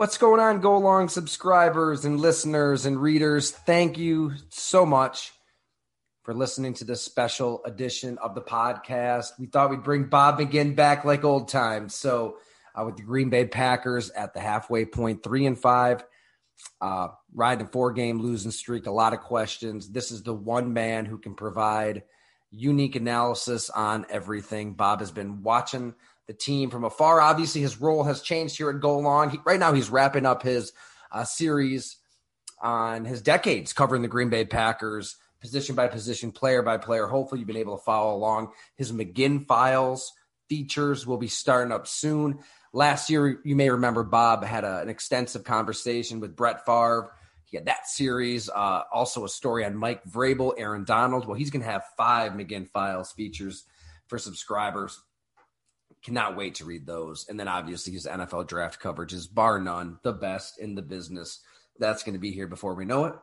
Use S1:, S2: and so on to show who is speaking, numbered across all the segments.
S1: What's going on, Go Long subscribers and listeners and readers? Thank you so much for listening to this special edition of the podcast. We thought we'd bring Bob McGinn back like old times. So, uh, with the Green Bay Packers at the halfway point, three and five, uh, riding a four game losing streak, a lot of questions. This is the one man who can provide unique analysis on everything. Bob has been watching the team from afar. Obviously, his role has changed here at Go Long. He, right now, he's wrapping up his uh, series on his decades covering the Green Bay Packers, position by position, player by player. Hopefully, you've been able to follow along. His McGinn Files features will be starting up soon. Last year, you may remember Bob had a, an extensive conversation with Brett Favre. He had that series. Uh, also, a story on Mike Vrabel, Aaron Donald. Well, he's going to have five McGinn Files features for subscribers. Cannot wait to read those. And then obviously his NFL draft coverage is bar none the best in the business. That's going to be here before we know it.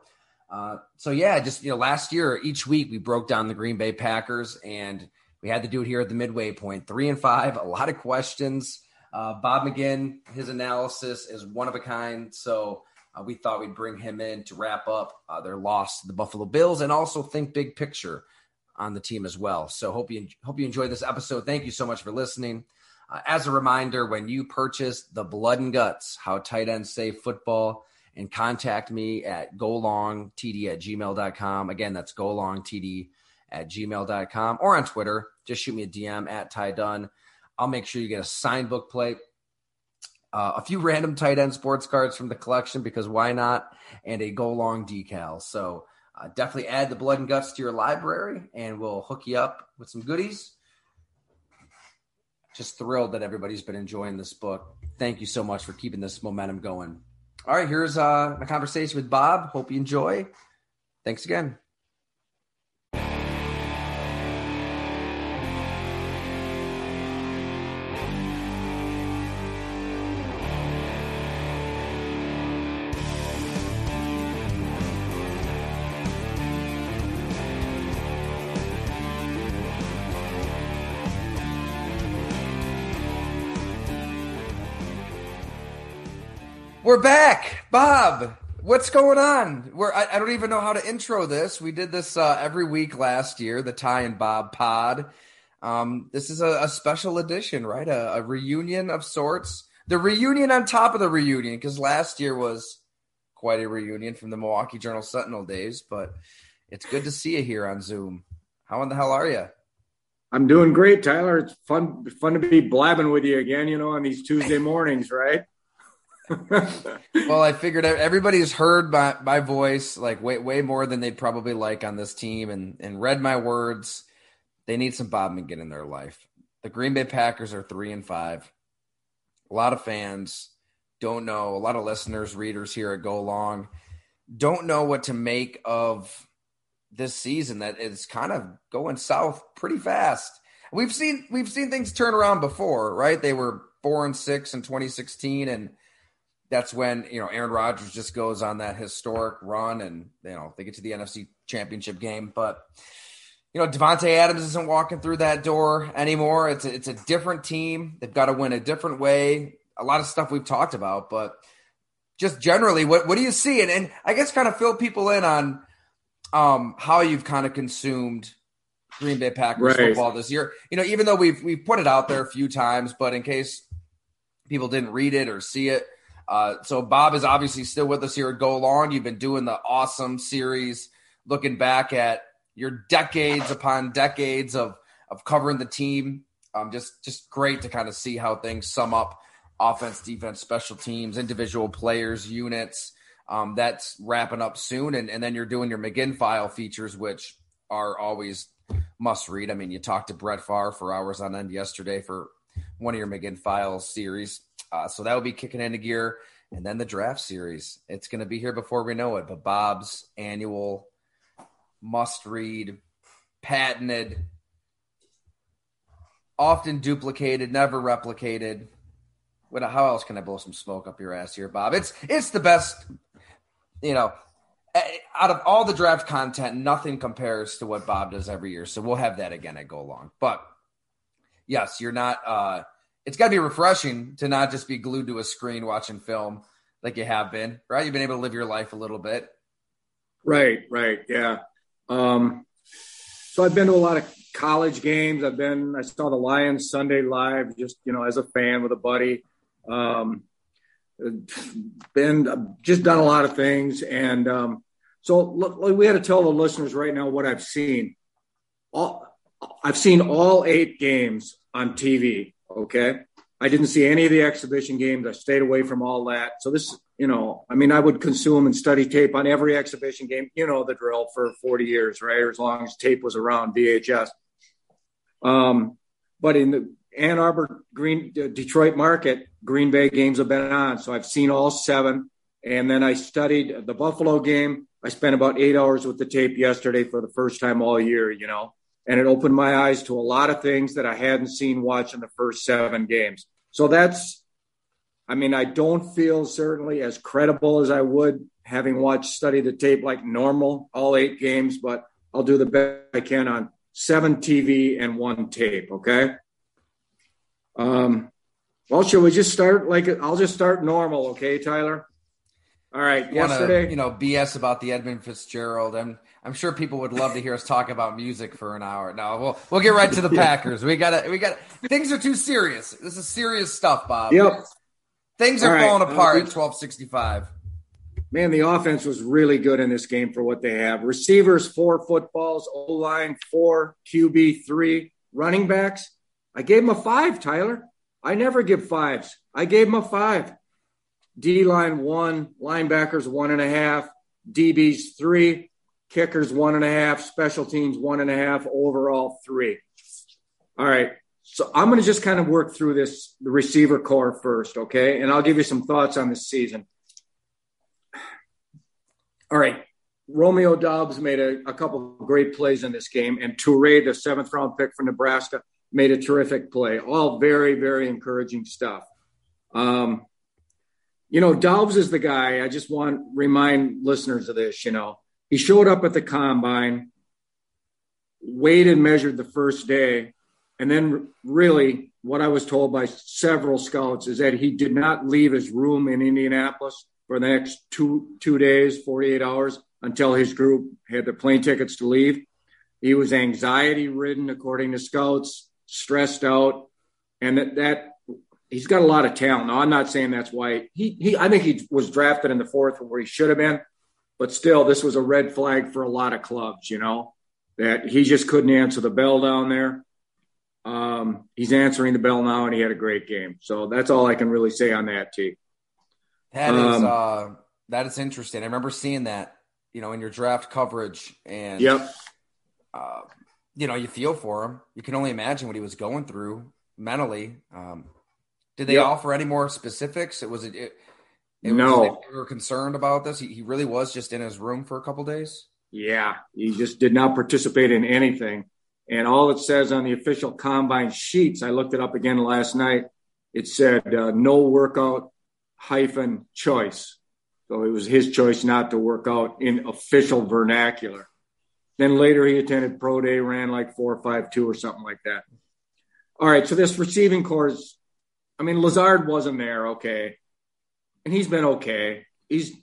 S1: Uh, so yeah, just you know, last year each week we broke down the Green Bay Packers, and we had to do it here at the midway point. Three and five, a lot of questions. Uh, Bob McGinn, his analysis is one of a kind. So uh, we thought we'd bring him in to wrap up uh, their loss to the Buffalo Bills and also think big picture on the team as well. So hope you hope you enjoyed this episode. Thank you so much for listening. Uh, as a reminder, when you purchase the Blood and Guts, How Tight Ends Save Football, and contact me at golongtd at gmail.com. Again, that's golongtd at gmail.com or on Twitter. Just shoot me a DM at Ty Dunne. I'll make sure you get a signed book plate, uh, a few random tight end sports cards from the collection because why not, and a Go Long decal. So uh, definitely add the blood and guts to your library, and we'll hook you up with some goodies. Just thrilled that everybody's been enjoying this book. Thank you so much for keeping this momentum going. All right, here's uh, my conversation with Bob. Hope you enjoy. Thanks again. We're back, Bob. What's going on? We're I, I, don't even know how to intro this. We did this uh, every week last year, the Ty and Bob Pod. Um, this is a, a, special edition, right? A, a, reunion of sorts. The reunion on top of the reunion, because last year was quite a reunion from the Milwaukee Journal Sentinel days. But it's good to see you here on Zoom. How in the hell are you?
S2: I'm doing great, Tyler. It's fun fun to be blabbing with you again. You know, on these Tuesday mornings, right?
S1: Well, I figured out everybody's heard my, my voice like way way more than they'd probably like on this team, and and read my words. They need some Bob McGinn in their life. The Green Bay Packers are three and five. A lot of fans don't know. A lot of listeners, readers here at Go Long don't know what to make of this season. That is kind of going south pretty fast. We've seen we've seen things turn around before, right? They were four and six in 2016, and that's when you know Aaron Rodgers just goes on that historic run, and you know they get to the NFC Championship game. But you know Davante Adams isn't walking through that door anymore. It's a, it's a different team. They've got to win a different way. A lot of stuff we've talked about, but just generally, what what do you see? And and I guess kind of fill people in on um, how you've kind of consumed Green Bay Packers right. football this year. You know, even though we've we've put it out there a few times, but in case people didn't read it or see it, uh, so Bob is obviously still with us here at Go Long. You've been doing the awesome series, looking back at your decades upon decades of of covering the team. Um, just just great to kind of see how things sum up offense, defense, special teams, individual players, units. Um, that's wrapping up soon, and, and then you're doing your McGinn file features, which are always must read. I mean, you talked to Brett Favre for hours on end yesterday for one of your McGinn Files series. Uh, so that will be kicking into gear. And then the draft series. It's going to be here before we know it. But Bob's annual must read, patented, often duplicated, never replicated. What, how else can I blow some smoke up your ass here, Bob? It's it's the best, you know, out of all the draft content, nothing compares to what Bob does every year. So we'll have that again at Go Long. But yes, you're not. uh It's got to be refreshing to not just be glued to a screen watching film like you have been, right? You've been able to live your life a little bit.
S2: Right, right, yeah. Um, so I've been to a lot of college games. I've been. I saw the Lions Sunday live, just you know, as a fan with a buddy. Um, been just done a lot of things, and um, so look, we had to tell the listeners right now what I've seen. All I've seen all eight games on TV. Okay, I didn't see any of the exhibition games. I stayed away from all that. So this, you know, I mean, I would consume and study tape on every exhibition game. You know the drill for 40 years, right? As long as tape was around, VHS. Um, but in the Ann Arbor, Green, Detroit market, Green Bay games have been on. So I've seen all seven. And then I studied the Buffalo game. I spent about eight hours with the tape yesterday for the first time all year, you know, and it opened my eyes to a lot of things that I hadn't seen watching the first seven games. So that's, I mean, I don't feel certainly as credible as I would having watched study the tape like normal, all eight games, but I'll do the best I can on seven TV and one tape. Okay. Um, well, should we just start like I'll just start normal, okay, Tyler? All right. Yesterday,
S1: wanna, you know, BS about the Edmund Fitzgerald. I'm I'm sure people would love to hear us talk about music for an hour. No, we'll we'll get right to the Packers. We gotta we got things are too serious. This is serious stuff, Bob.
S2: Yep.
S1: Things are falling apart uh, at 1265.
S2: Man, the offense was really good in this game for what they have. Receivers, four footballs, O line, four, QB, three, running backs. I gave him a five, Tyler. I never give fives. I gave him a five. D line one, linebackers one and a half, DBs three, kickers one and a half, special teams one and a half, overall three. All right. So I'm going to just kind of work through this, the receiver corps first, okay? And I'll give you some thoughts on this season. All right. Romeo Doubs made a, a couple great plays in this game, and Toure, the seventh round pick from Nebraska, made a terrific play. All very, very encouraging stuff. Um, you know, Doubs is the guy. I just want remind listeners of this. You know, he showed up at the combine, weighed and measured the first day, and then really what I was told by several scouts is that he did not leave his room in Indianapolis for the next two two days, 48 hours until his group had the plane tickets to leave. He was anxiety ridden, according to scouts stressed out, and that, that he's got a lot of talent. Now, I'm not saying that's why he, he I think he was drafted in the fourth where he should have been, but still, this was a red flag for a lot of clubs, you know, that he just couldn't answer the bell down there. Um, he's answering the bell now, and he had a great game. So that's all I can really say on that, T.
S1: That is um, uh, that is interesting. I remember seeing that, you know, in your draft coverage, and
S2: yep.
S1: Uh, you know, you feel for him. You can only imagine what he was going through mentally. Um, did they yep. offer any more specifics? It was it. it, it
S2: no,
S1: was, they were concerned about this. He, he, really was just in his room for a couple days.
S2: Yeah, he just did not participate in anything. And all it says on the official combine sheets, I looked it up again last night. It said uh, no workout hyphen choice. So it was his choice not to work out in official vernacular. Then later he attended pro day, ran like four or five two or something like that. All right, so this receiving corps is, I mean, Lazard wasn't there, okay, and he's been okay. He's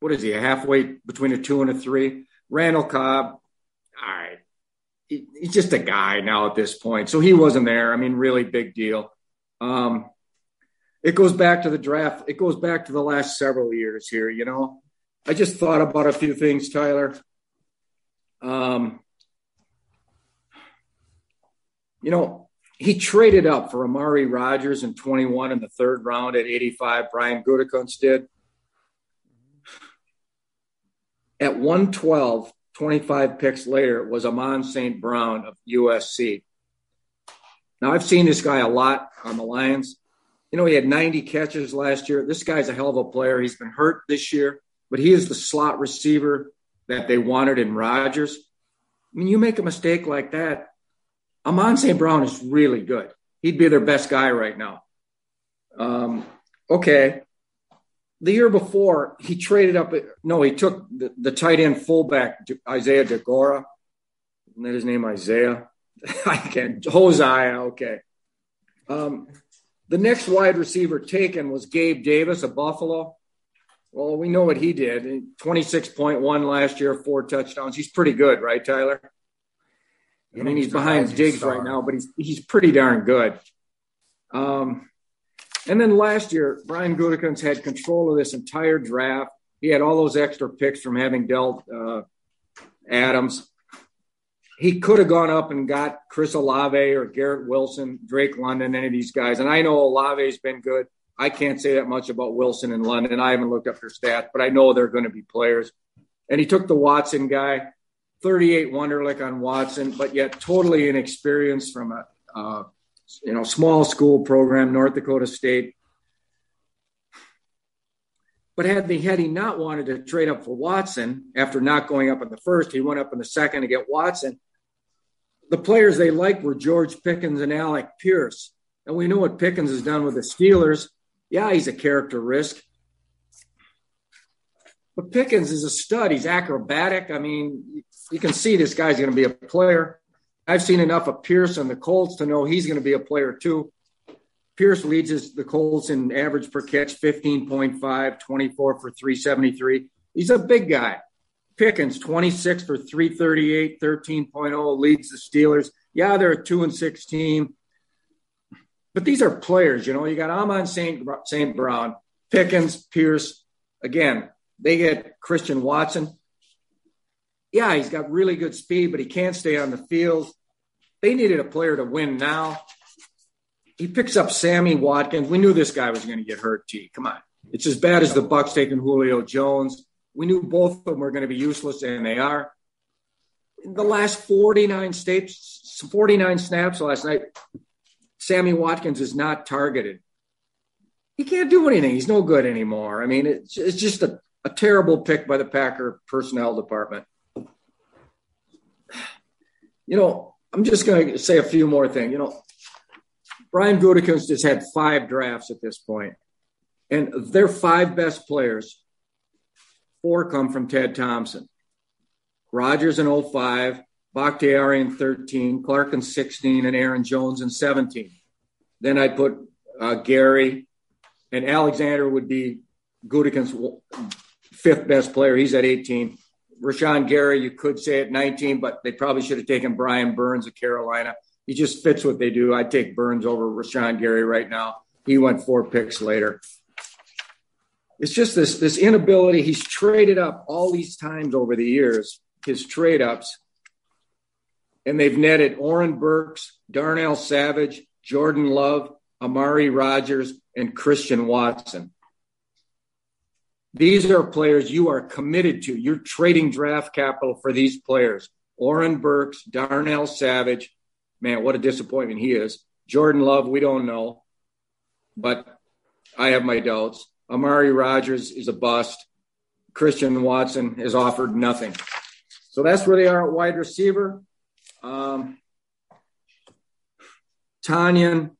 S2: what is he? A halfway between a two and a three. Randall Cobb, all right. he, he's just a guy now at this point. So he wasn't there. I mean, really big deal. Um, it goes back to the draft. It goes back to the last several years here. You know, I just thought about a few things, Tyler. Um, you know, he traded up for Amari Rodgers in 21 in the third round at 85. Brian Gutekunst did. At 112, 25 picks later, was Amon St. Brown of USC. Now, I've seen this guy a lot on the Lions. You know, he had 90 catches last year. This guy's a hell of a player. He's been hurt this year, but he is the slot receiver that they wanted in Rodgers. I mean, you make a mistake like that, Amon St. Brown is really good. He'd be their best guy right now. Um, okay. The year before, he traded up. No, he took the, the tight end fullback, Isaiah Deguara. Isn't that his name, Isaiah? I can't. Hosea. Okay. Um, the next wide receiver taken was Gabe Davis of Buffalo. Well, we know what he did. 26.1 last year, four touchdowns. He's pretty good, right, Tyler? I mean, he's behind Diggs right now, but he's he's pretty darn good. Um, and then last year, Brian Gutekunst had control of this entire draft. He had all those extra picks from having dealt uh, Adams. He could have gone up and got Chris Olave or Garrett Wilson, Drake London, any of these guys. And I know Olave's been good. I can't say that much about Wilson and London. I haven't looked up their stats, but I know they're going to be players. And he took the Watson guy. 38 Wonderlic on Watson, but yet totally inexperienced from a uh, you know small school program, North Dakota State. But had the had he not wanted to trade up for Watson after not going up in the first, he went up in the second to get Watson. The players they liked were George Pickens and Alec Pierce. And we know what Pickens has done with the Steelers. Yeah, he's a character risk. But Pickens is a stud. He's acrobatic. I mean, you can see this guy's going to be a player. I've seen enough of Pierce and the Colts to know he's going to be a player too. Pierce leads the Colts in average per catch 15.5, 24 for 373. He's a big guy. Pickens 26 for 338, 13.0 leads the Steelers. Yeah, they're a two and six team, but these are players. You know, you got Amon Saint Saint Brown, Pickens, Pierce. Again, they get Christian Watson yeah, he's got really good speed, but he can't stay on the field. They needed a player to win now. He picks up Sammy Watkins. We knew this guy was going to get hurt, T. Come on. It's as bad as the Bucs taking Julio Jones. We knew both of them were going to be useless, and they are. In the last 49 states, 49 snaps last night, Sammy Watkins is not targeted. He can't do anything. He's no good anymore. I mean, it's, it's just a, a terrible pick by the Packer personnel department you know, I'm just going to say a few more things. You know, Brian Gutekunst has had five drafts at this point, and their five best players, four come from Ted Thompson. Rodgers in 05, Bakhtiari in 13, Clark in 16, and Aaron Jones in 17. Then I'd put uh, Gary, and Alexander would be Gutekunst's fifth best player. He's at 18. Rashan Gary, you could say at 19, but they probably should have taken Brian Burns of Carolina. He just fits what they do. I'd take Burns over Rashan Gary right now. He went four picks later. It's just this this inability. He's traded up all these times over the years, his trade ups, and they've netted Oren Burks, Darnell Savage, Jordan Love, Amari Rodgers, and Christian Watson. These are players you are committed to. You're trading draft capital for these players. Oren Burks, Darnell Savage. Man, what a disappointment he is. Jordan Love, we don't know, but I have my doubts. Amari Rodgers is a bust. Christian Watson has offered nothing. So that's where they are at wide receiver. Um, Tonyan,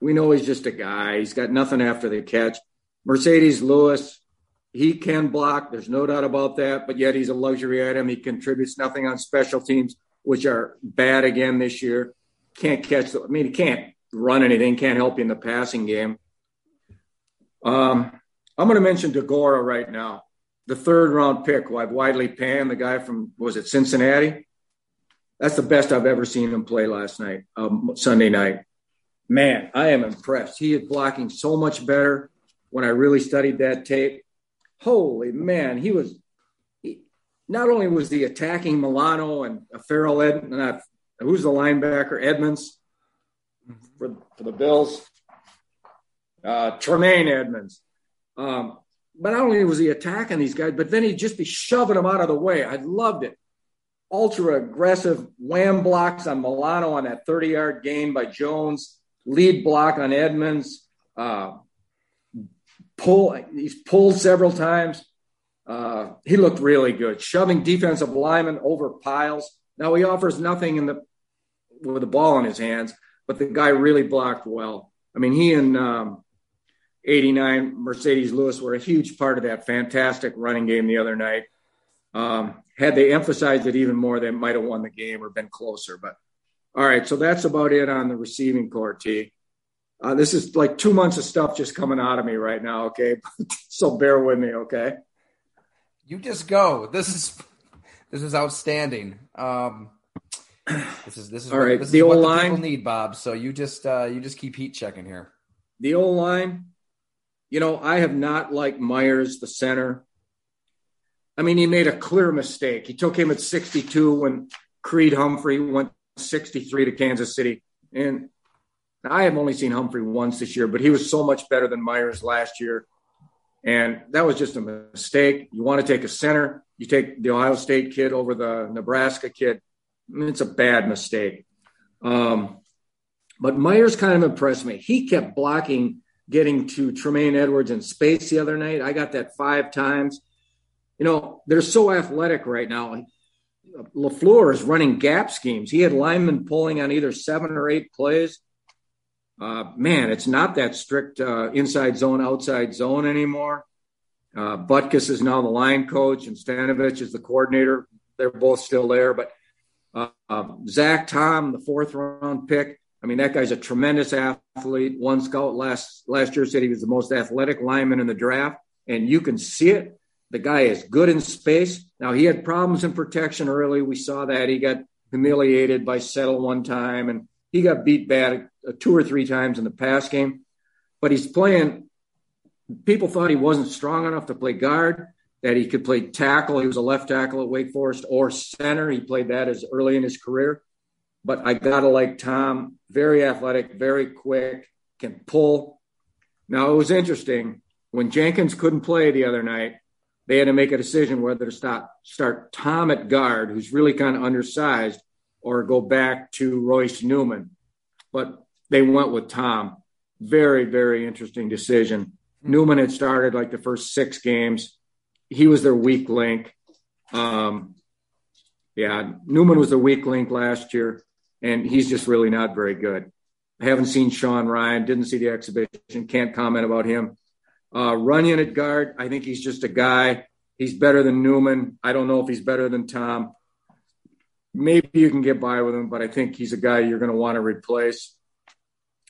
S2: we know he's just a guy. He's got nothing after the catch. Marcedes Lewis, he can block. There's no doubt about that. But yet he's a luxury item. He contributes nothing on special teams, which are bad again this year. Can't catch. The, I mean, he can't run anything. Can't help you in the passing game. Um, I'm going to mention Deguara right now, the third round pick. Who I've widely panned the guy from was it Cincinnati. that's the best I've ever seen him play last night, um, Sunday night. Man, I am impressed. He is blocking so much better when I really studied that tape. Holy man, he was. He, not only was he attacking Milano and Farrell Ed, not who's the linebacker Edmunds for, for the Bills, uh, Tremaine Edmunds. Um, but not only was he attacking these guys, but then he'd just be shoving them out of the way. I loved it. Ultra aggressive wham blocks on Milano on that 30 yard gain by Jones, lead block on Edmunds, Uh, pull, he's pulled several times. Uh, he looked really good, shoving defensive linemen over piles. Now he offers nothing in the with the ball in his hands, but the guy really blocked well. I mean, he and um, 89 Marcedes Lewis were a huge part of that fantastic running game the other night. Um, had they emphasized it even more, they might have won the game or been closer. But all right, so that's about it on the receiving corps, T. Uh, this is like two months of stuff just coming out of me right now. Okay, so bear with me. Okay,
S1: you just go. This is this is outstanding. Um, this is this is
S2: all
S1: what,
S2: right.
S1: This
S2: the
S1: is
S2: old
S1: what
S2: line
S1: the people need, Bob. So you just uh, you just keep heat checking here.
S2: The old line. You know, I have not liked Myers, the center. I mean, he made a clear mistake. He took him at 62 when Creed Humphrey went 63 to Kansas City. And I have only seen Humphrey once this year, but he was so much better than Myers last year. And that was just a mistake. You want to take a center, you take the Ohio State kid over the Nebraska kid. It's a bad mistake. Um, but Myers kind of impressed me. He kept blocking, getting to Tremaine Edwards in space the other night. I got that five times. You know, they're so athletic right now. LaFleur is running gap schemes. He had linemen pulling on either seven or eight plays. Uh, man, it's not that strict uh, inside zone, outside zone anymore. Uh, Butkus is now the line coach, and Stenavich is the coordinator. They're both still there. But uh, um, Zach Tom, the fourth round pick, I mean, that guy's a tremendous athlete. One scout last last year said he was the most athletic lineman in the draft, and you can see it. The guy is good in space. Now he had problems in protection early. We saw that he got humiliated by Settle one time, and he got beat bad two or three times in the pass game. But he's playing. People thought he wasn't strong enough to play guard. That he could play tackle. He was a left tackle at Wake Forest or center. He played that as early in his career. But I gotta like Tom. Very athletic, very quick, can pull. Now it was interesting when Jenkins couldn't play the other night they had to make a decision whether to stop, start Tom at guard, who's really kind of undersized, or go back to Royce Newman. But they went with Tom. Very, very interesting decision. Newman had started like the first six games. He was their weak link. Um, yeah, Newman was the weak link last year, and he's just really not very good. I haven't seen Sean Rhyan, didn't see the exhibition, can't comment about him. Uh, Runyan at guard, I think he's just a guy. He's better than Newman. I don't know if he's better than Tom. Maybe you can get by with him, but I think he's a guy you're going to want to replace.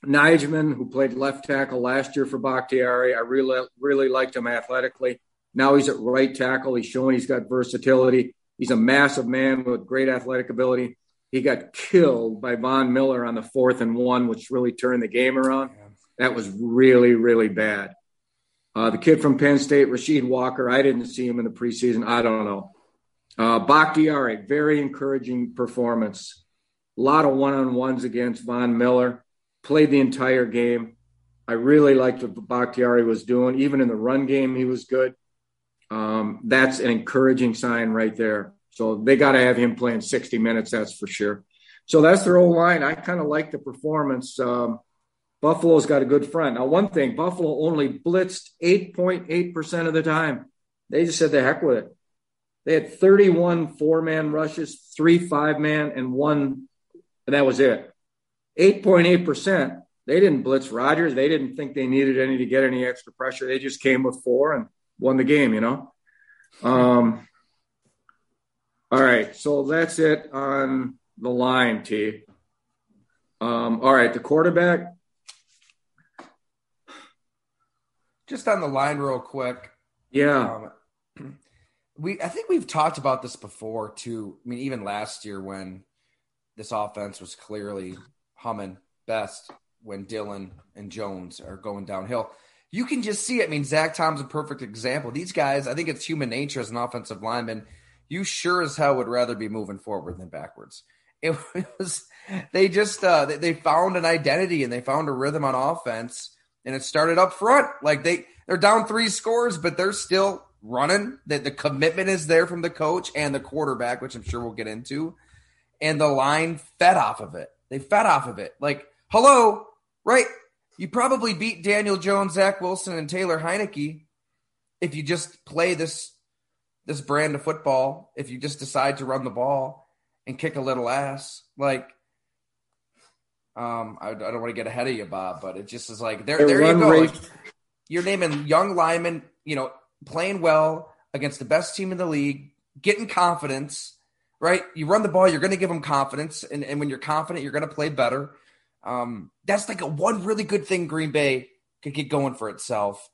S2: Nijman, who played left tackle last year for Bakhtiari, I really, really liked him athletically. Now he's at right tackle. He's showing he's got versatility. He's a massive man with great athletic ability. He got killed by Von Miller on the fourth and one, which really turned the game around. That was really, really bad. Uh, the kid from Penn State, Rasheed Walker, I didn't see him in the preseason. I don't know. Uh, Bakhtiari, very encouraging performance. A lot of one on ones against Von Miller. Played the entire game. I really liked what Bakhtiari was doing. Even in the run game, he was good. Um, that's an encouraging sign right there. So they got to have him playing 60 minutes, that's for sure. So that's their old line. I kind of like the performance. Um, Buffalo's got a good front. Now, one thing, Buffalo only blitzed 8.8% of the time. They just said the heck with it. They had 31 four man rushes, three five man, and one, and that was it. 8.8%. They didn't blitz Rodgers. They didn't think they needed any to get any extra pressure. They just came with four and won the game, you know? Um, all right. So that's it on the line, T. Um, all right. The quarterback,
S1: Just on the line, real quick.
S2: yeah.
S1: Um, we I think we've talked about this before too. I mean, even last year when this offense was clearly humming best when Dillon and Jones are going downhill. You can just see it. I mean, Zach Tom's a perfect example. These guys, I think it's human nature as an offensive lineman. You sure as hell would rather be moving forward than backwards. It, was they just uh, they found an identity and they found a rhythm on offense, and it started up front. Like they they're down three scores, but they're still running. That the commitment is there from the coach and the quarterback, which I'm sure we'll get into, and the line fed off of it. They fed off of it. Like hello, right? You probably beat Daniel Jones, Zach Wilson, and Taylor Heinicke if you just play this this brand of football. If you just decide to run the ball and kick a little ass, like um, I, I don't want to get ahead of you, Bob, but it just is like there. There you go. Like, you're naming young linemen, you know, playing well against the best team in the league, getting confidence. Right, you run the ball, you're going to give them confidence, and, and when you're confident, you're going to play better. Um, that's like a one really good thing Green Bay could get going for itself.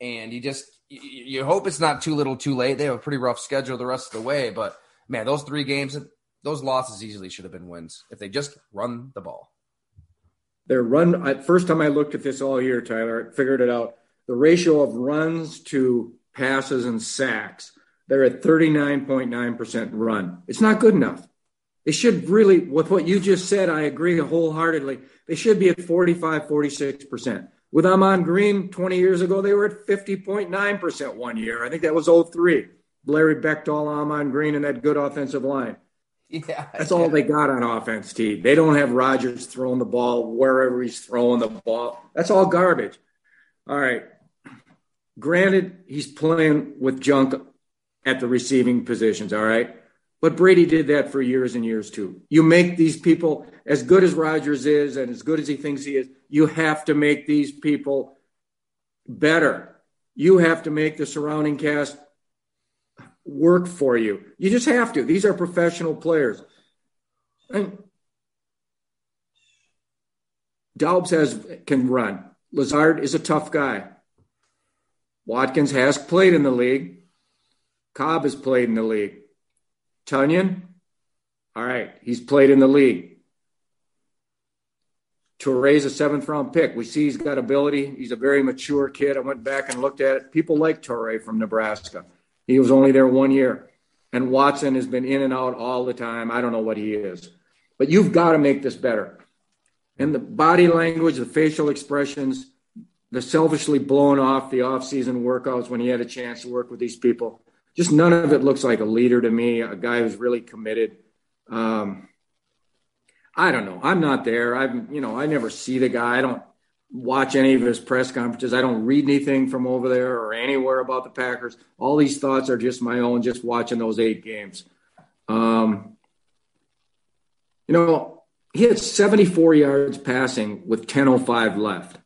S1: And you just you, you hope it's not too little, too late. They have a pretty rough schedule the rest of the way, but man, those three games, those losses easily should have been wins if they just run the ball.
S2: Their run. First time I looked at this all year, Tyler, I figured it out. The ratio of runs to passes and sacks, they're at 39.9% run. It's not good enough. They should really, with what you just said, I agree wholeheartedly. They should be at 45, 46%. With Ahman Green 20 years ago, they were at 50.9% one year. I think that was 03. Larry Beightol, Ahman Green, and that good offensive line. Yeah, that's all they got on offense, T. They don't have Rodgers throwing the ball wherever he's throwing the ball. That's all garbage. All right. Granted, he's playing with junk at the receiving positions. All right. But Brady did that for years and years too. You make these people as good as Rodgers is and as good as he thinks he is, you have to make these people better. You have to make the surrounding cast work for you. You just have to. These are professional players. And Doubs has can run. Lazard is a tough guy. Watkins has played in the league. Cobb has played in the league. Tonyan, all right, he's played in the league. Toure's a seventh round pick. We see he's got ability. He's a very mature kid. I went back and looked at it. People like Toure from Nebraska. He was only there one year. And Watson has been in and out all the time. I don't know what he is. But you've got to make this better. And the body language, the facial expressions, the selfishly blown off the offseason workouts when he had a chance to work with these people just none of it looks like a leader to me, a guy who's really committed. Um, I don't know. I'm not there. I'm, you know, I never see the guy. I don't watch any of his press conferences. I don't read anything from over there or anywhere about the Packers. All these thoughts are just my own, just watching those eight games. Um, you know, he had 74 yards passing with 10.05 left.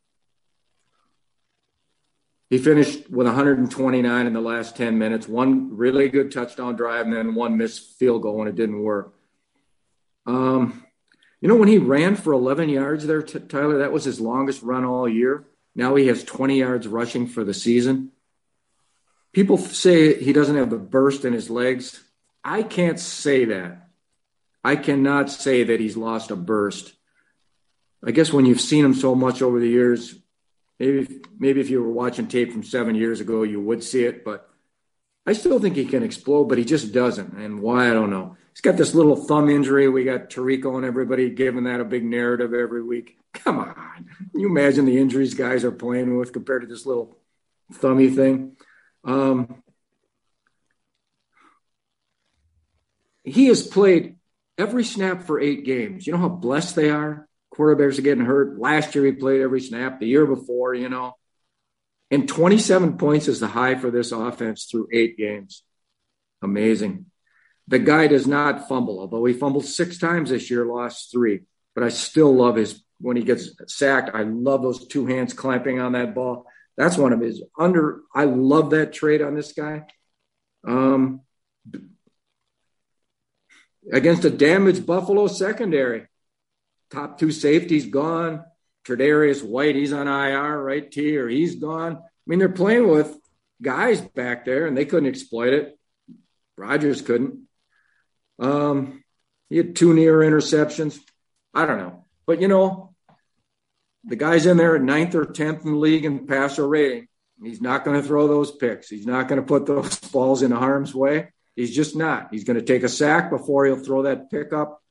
S2: He finished with 129 in the last 10 minutes, one really good touchdown drive, and then one missed field goal when it didn't work. Um, you know, when he ran for 11 yards there, t- Tyler, that was his longest run all year. Now he has 20 yards rushing for the season. People say he doesn't have the burst in his legs. I can't say that. I cannot say that he's lost a burst. I guess when you've seen him so much over the years, Maybe maybe if you were watching tape from seven years ago, you would see it. But I still think he can explode, but he just doesn't. And why I don't know. He's got this little thumb injury. We got Tirico and everybody giving that a big narrative every week. Come on, Can you imagine the injuries guys are playing with compared to this little thummy thing. Um, he has played every snap for eight games. You know how blessed they are quarterbacks are getting hurt. Last year he played every snap. The year before, you know, and 27 points is the high for this offense through eight games. Amazing. The guy does not fumble, although he fumbled six times this year, lost three. But I still love his when he gets sacked. I love those two hands clamping on that ball. That's one of his under. I love that trade on this guy. Um, against a damaged Buffalo secondary, top two safeties gone. Tre'Davious White, he's on IR, right? T, or he's gone. I mean, they're playing with guys back there, and they couldn't exploit it. Rodgers couldn't. Um, He had two near interceptions. I don't know. But, you know, the guy's in there at ninth or 10th in the league in passer rating. He's not going to throw those picks. He's not going to put those balls in harm's way. He's just not. He's going to take a sack before he'll throw that pick up.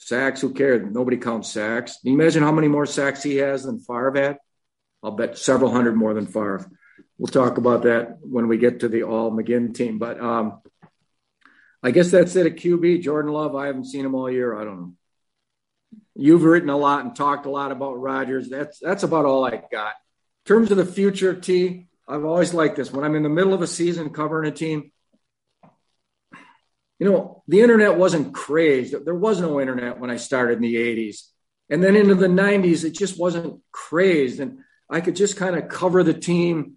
S2: Sacks, who cares? Nobody counts sacks. Can you imagine how many more sacks he has than Favre had? I'll bet several hundred more than Favre. We'll talk about that when we get to the all McGinn team. But um, I guess that's it at QB. Jordan Love, I haven't seen him all year. I don't know. You've written a lot and talked a lot about Rodgers. That's that's about all I got. In terms of the future, T, I've always liked this. When I'm in the middle of a season covering a team, you know, the internet wasn't crazed. There was no internet when I started in the 80s. And then into the 90s, it just wasn't crazed. And I could just kind of cover the team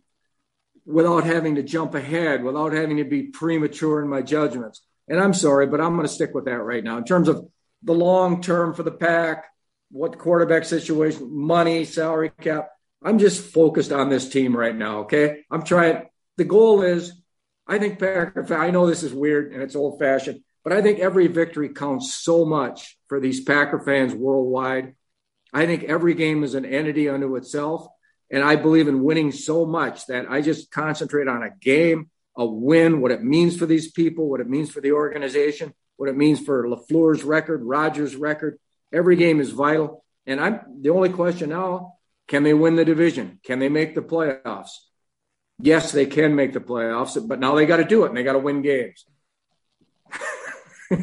S2: without having to jump ahead, without having to be premature in my judgments. And I'm sorry, but I'm going to stick with that right now. In terms of the long term for the pack, what quarterback situation, money, salary cap, I'm just focused on this team right now. Okay. I'm trying. The goal is, I think Packer, I know this is weird and it's old fashioned, but I think every victory counts so much for these Packer fans worldwide. I think every game is an entity unto itself. And I believe in winning so much that I just concentrate on a game, a win, what it means for these people, what it means for the organization, what it means for LaFleur's record, Rodgers' record. Every game is vital. And I'm the only question now can they win the division? Can they make the playoffs? Yes, they can make the playoffs, but now they got to do it and they got to win games.
S1: I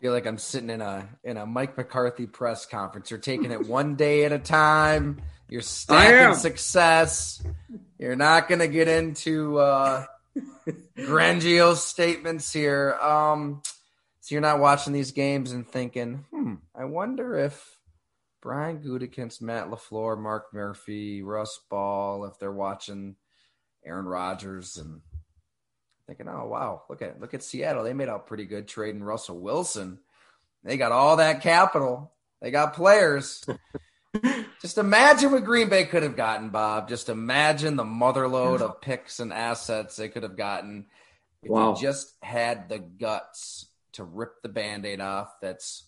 S1: feel like I'm sitting in a in a Mike McCarthy press conference. You're taking it one day at a time. You're stacking success. You're not going to get into uh, grandiose statements here. Um, so you're not watching these games and thinking, hmm, I wonder if Brian Gutekunst, Matt LaFleur, Mark Murphy, Russ Ball, if they're watching Aaron Rodgers and thinking, oh wow, look at look at Seattle. They made out pretty good trading Russell Wilson. They got all that capital. They got players. Just imagine what Green Bay could have gotten, Bob. Just imagine the motherload of picks and assets they could have gotten if wow. just had the guts to rip the band-aid off. That's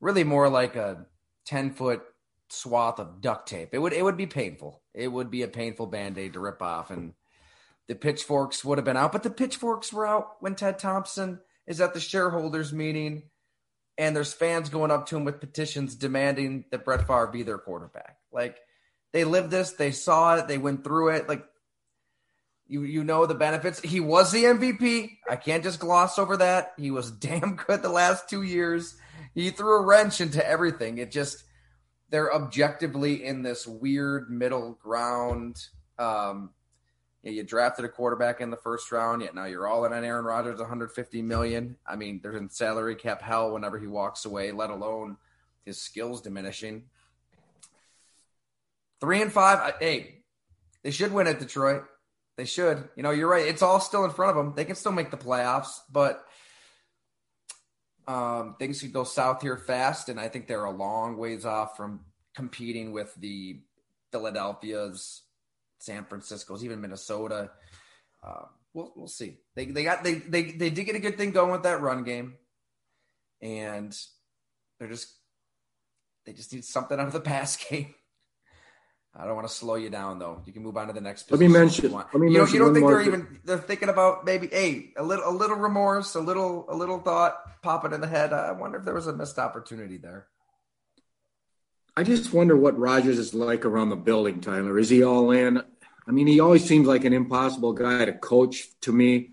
S1: really more like a 10 foot swath of duct tape. It would it would be painful. It would be a painful band-aid to rip off. And the pitchforks would have been out, but the pitchforks were out when Ted Thompson is at the shareholders meeting and there's fans going up to him with petitions demanding that Brett Favre be their quarterback. Like they lived this, they saw it, they went through it. Like you you know the benefits. He was the MVP. I can't just gloss over that. He was damn good the last two years. He threw a wrench into everything. It just they're objectively in this weird middle ground. Um, you, you drafted a quarterback in the first round, yet now you're all in on Aaron Rodgers, 150 million. I mean, they're in salary cap hell whenever he walks away, let alone his skills diminishing. Three and five. Hey, they should win at Detroit. They should. You know, you're right. It's all still in front of them. They can still make the playoffs, but um, things could go south here fast. And I think they're a long ways off from competing with the Philadelphia's, San Francisco's, even Minnesota. Uh, we'll we'll see. They they got they they they did get a good thing going with that run game, and they're just they just need something out of the pass game. I don't want to slow you down though. You can move on to the next.
S2: Let me mention. Let me
S1: you,
S2: mention
S1: you don't think they're even they're thinking about maybe hey a little a little remorse, a little a little thought popping in the head. I wonder if there was a missed opportunity there.
S2: I just wonder what Rodgers is like around the building, Tyler. Is he all in? I mean, he always seems like an impossible guy to coach to me.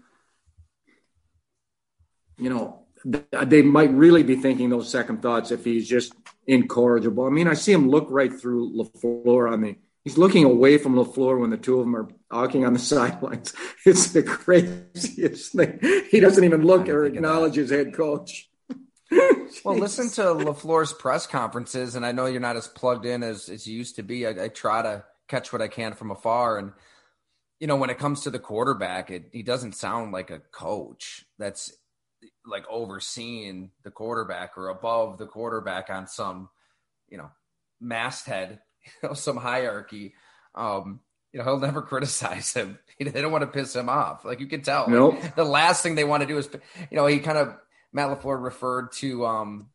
S2: You know, they might really be thinking those second thoughts if he's just incorrigible. I mean, I see him look right through LaFleur on the he's looking away from LaFleur when the two of them are talking on the sidelines. It's the craziest thing. He doesn't even look or acknowledge his head coach.
S1: well, listen to LaFleur's press conferences, and I know you're not as plugged in as, as you used to be. I, I, try to catch what I can from afar. And, you know, when it comes to the quarterback, it, he doesn't sound like a coach that's like overseeing the quarterback or above the quarterback on some, you know, masthead, you know, some hierarchy. Um, you know, he'll never criticize him. They don't want to piss him off. Like you can tell.
S2: Nope.
S1: Like, the last thing they want to do is, you know, he kind of Matt LaFleur referred to um,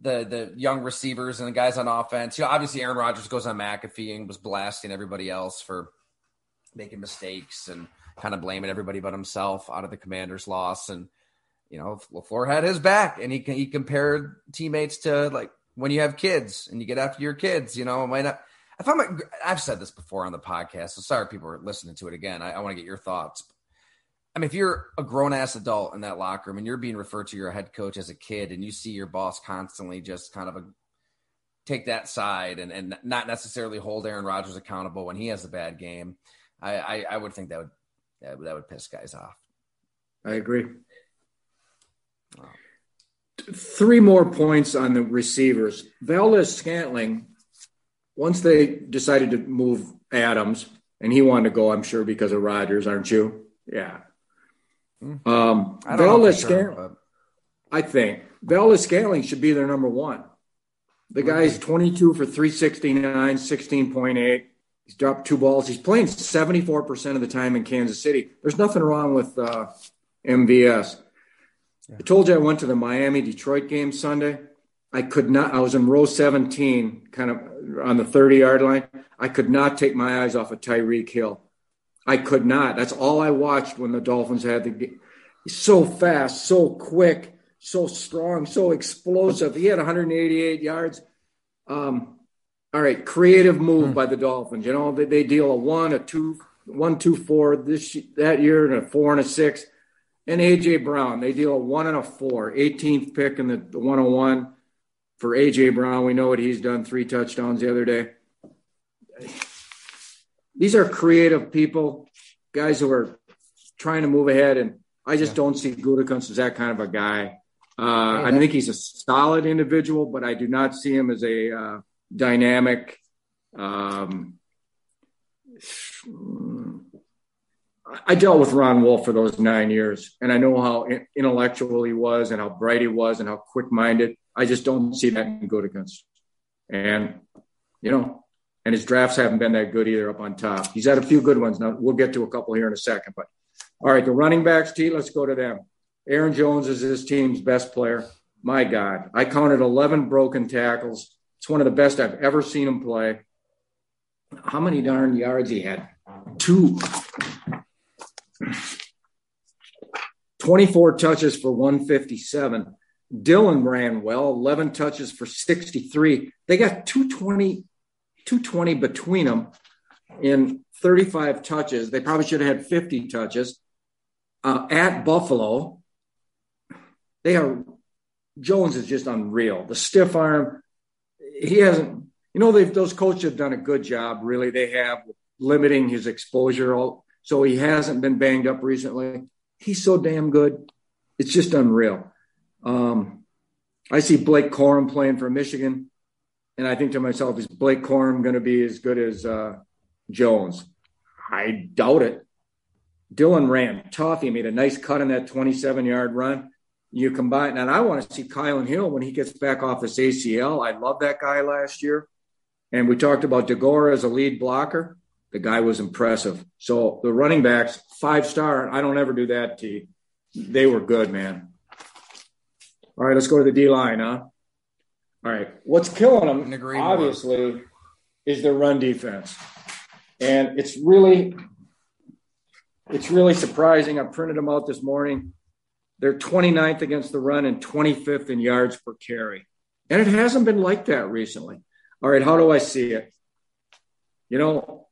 S1: the the young receivers and the guys on offense. You know, obviously Aaron Rodgers goes on McAfee and was blasting everybody else for making mistakes and kind of blaming everybody but himself out of the Commanders' loss. And you know, LaFleur had his back, and he he compared teammates to like when you have kids and you get after your kids. You know, it might not. If I'm, a, I've said this before on the podcast, so sorry people are listening to it again. I, I want to get your thoughts. I mean, if you're a grown ass adult in that locker room and you're being referred to your head coach as a kid and you see your boss constantly just kind of a, take that side and, and not necessarily hold Aaron Rodgers accountable when he has a bad game, I, I, I would think that would, that would, that would piss guys off.
S2: I agree. Wow. Three more points on the receivers. Valdes-Scantling, once they decided to move Adams, and he wanted to go, I'm sure, because of Rodgers, aren't you? Yeah. Hmm. Um, Valdes-Scantling, sure, I think Valdes-Scantling should be their number one. The guy's 22 for 369, 16.8. He's dropped two balls. He's playing 74% of the time in Kansas City. There's nothing wrong with uh, MVS. Yeah. I told you I went to the Miami Detroit game Sunday. I could not, I was in row 17, kind of on the 30 yard line. I could not take my eyes off of Tyreek Hill. I could not. That's all I watched when the Dolphins had the game. So fast, so quick, so strong, so explosive. He had 188 yards. Um, all right, creative move hmm. by the Dolphins. You know, they, they deal a one, a two, one, two, four this that year, and a four and a six. And AJ Brown, they deal a one and a four, 18th pick in the, the 101 for AJ Brown. We know what he's done, three touchdowns the other day these are creative people, guys who are trying to move ahead. And I just yeah. don't see Gutekunst as that kind of a guy. Uh, I think he's a solid individual, but I do not see him as a uh, dynamic. Um, I dealt with Ron Wolf for those nine years, and I know how intellectual he was, and how bright he was, and how quick-minded. I just don't see that in Gutekunst. And you know, and his drafts haven't been that good either up on top. He's had a few good ones. Now we'll get to a couple here in a second, but all right, the running backs, T, let's go to them. Aaron Jones is his team's best player. My God, I counted 11 broken tackles. It's one of the best I've ever seen him play. How many darn yards he had? Two. 24 touches for 157. Dillon ran well, 11 touches for 63. They got 220 220 between them in 35 touches. They probably should have had 50 touches. Uh, at Buffalo, they are Jones is just unreal. The stiff arm, he hasn't. You know, those coaches have done a good job. Really, they have limiting his exposure. So he hasn't been banged up recently. He's so damn good. It's just unreal. Um, I see Blake Corum playing for Michigan and I think to myself, is Blake Corum going to be as good as uh, Jones? I doubt it. Dillon ran tough. He made a nice cut in that 27 yard run. You combine, and I want to see Kylin Hill when he gets back off his ACL. I love that guy last year. And we talked about Deguara as a lead blocker. The guy was impressive. So the running backs, five star. I don't ever do that, T. They were good, man. All right, let's go to the D line, huh? All right. What's killing them, obviously, more. is their run defense. And it's really, it's really surprising. I printed them out this morning. They're 29th against the run and 25th in yards per carry. And it hasn't been like that recently. All right. How do I see it? You know,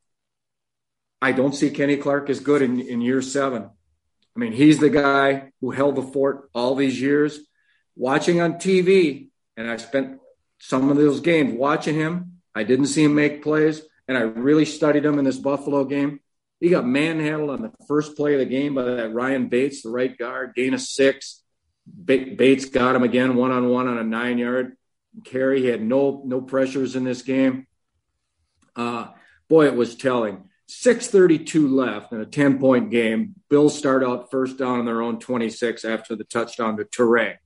S2: I don't see Kenny Clark as good in, in year seven. I mean, he's the guy who held the fort all these years. Watching on TV, and I spent some of those games watching him. I didn't see him make plays, and I really studied him in this Buffalo game. He got manhandled on the first play of the game by that Ryan Bates, the right guard, gain of six. Bates got him again one on one on a nine yard carry. He had no no pressures in this game. Uh, boy, it was telling. 632 left in a 10 point game. Bills start out first down on their own 26 after the touchdown to Toure.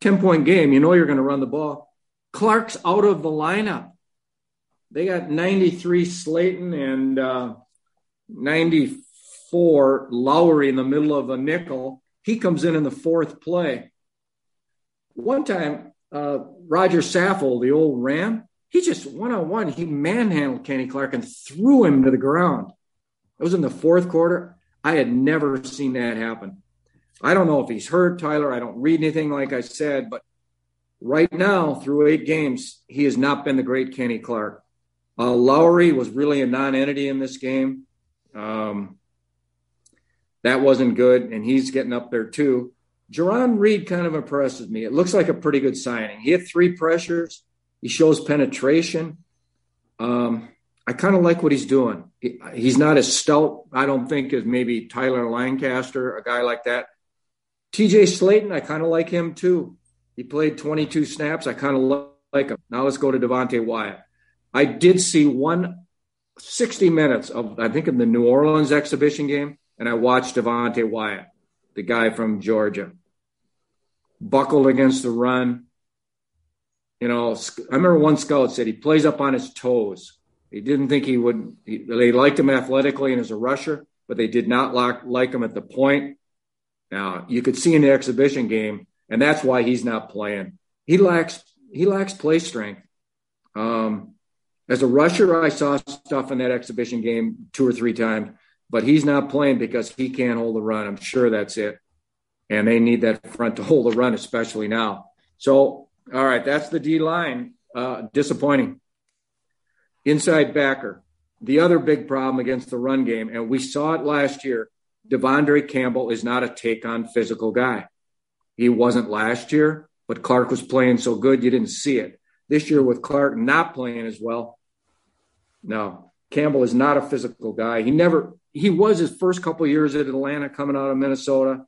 S2: 10 point game, you know you're going to run the ball. Clark's out of the lineup. They got 93 Slaton and uh, 94 Lowry in the middle of a nickel. He comes in in the fourth play. one time, uh, Rodger Saffold, the old Ram, he just one on one, he manhandled Kenny Clark and threw him to the ground. It was in the fourth quarter. I had never seen that happen. I don't know if he's hurt, Tyler. I don't read anything like I said, but right now, through eight games, he has not been the great Kenny Clark. Uh, Lowry was really a non-entity in this game. Um, that wasn't good, and he's getting up there too. Jarran Reed kind of impresses me. It looks like a pretty good signing. He had three pressures. He shows penetration. Um, I kind of like what he's doing. He, he's not as stout, I don't think, as maybe Tyler Lancaster, a guy like that. TJ Slaton, I kind of like him too. He played 22 snaps. I kind of like him. Now let's go to Devonte Wyatt. I did see one 60 minutes of, I think, in the New Orleans exhibition game, and I watched Devonte Wyatt, the guy from Georgia, buckled against the run. You know, I remember one scout said he plays up on his toes. He didn't think he would. He, they liked him athletically and as a rusher, but they did not like, like him at the point. Now you could see in the exhibition game, and that's why he's not playing. He lacks he lacks play strength. Um, as a rusher, I saw stuff in that exhibition game two or three times, but he's not playing because he can't hold the run. I'm sure that's it. And they need that front to hold the run, especially now. So, all right, that's the D line. Uh, disappointing. Inside backer, the other big problem against the run game, and we saw it last year. De'Vondre Campbell is not a take on physical guy. He wasn't last year, but Clark was playing so good you didn't see it. This year, with Clark not playing as well, no, Campbell is not a physical guy. He never, he was his first couple years at Atlanta coming out of Minnesota,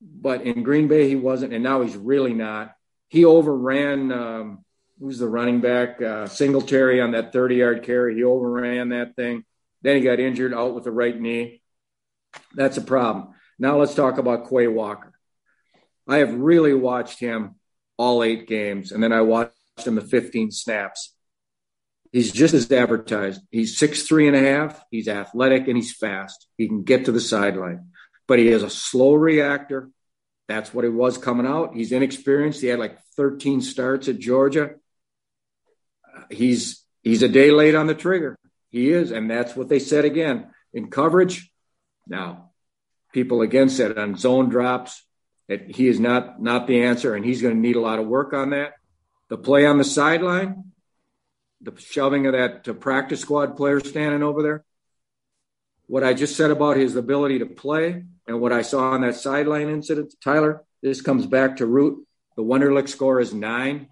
S2: but in Green Bay, he wasn't. And now he's really not. He overran, um, who's the running back? Uh, Singletary on that 30 yard carry. He overran that thing. Then he got injured out with the right knee. That's a problem. Now let's talk about Quay Walker. I have really watched him all eight games, and then I watched him the 15 snaps. He's just as advertised. He's six three and a half. He's athletic and he's fast. He can get to the sideline, but he is a slow reactor. That's what he was coming out. He's inexperienced. He had like 13 starts at Georgia. He's he's a day late on the trigger. He is, and that's what they said again in coverage. Now, people again said on zone drops that he is not not the answer, and he's going to need a lot of work on that. The play on the sideline, the shoving of that to practice squad player standing over there. What I just said about his ability to play and what I saw on that sideline incident, Tyler, this comes back to root. The Wonderlic score is nine,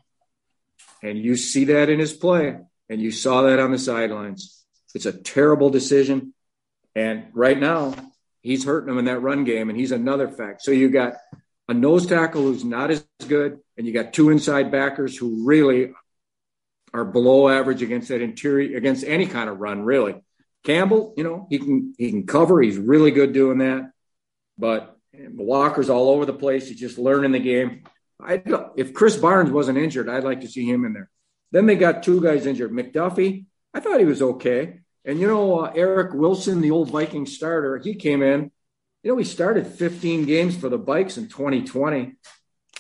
S2: and you see that in his play, and you saw that on the sidelines. It's a terrible decision, and right now he's hurting them in that run game, and he's another fact. So you got a nose tackle who's not as good, and you got two inside backers who really are below average against that interior against any kind of run, really. Campbell, you know, he can he can cover. He's really good doing that. But Walker's all over the place. He's just learning the game. I if Krys Barnes wasn't injured, I'd like to see him in there. Then they got two guys injured. McDuffie, I thought he was okay. And you know, uh, Eric Wilson, the old Viking starter, he came in. You know, we started 15 games for the Bikes in 2020.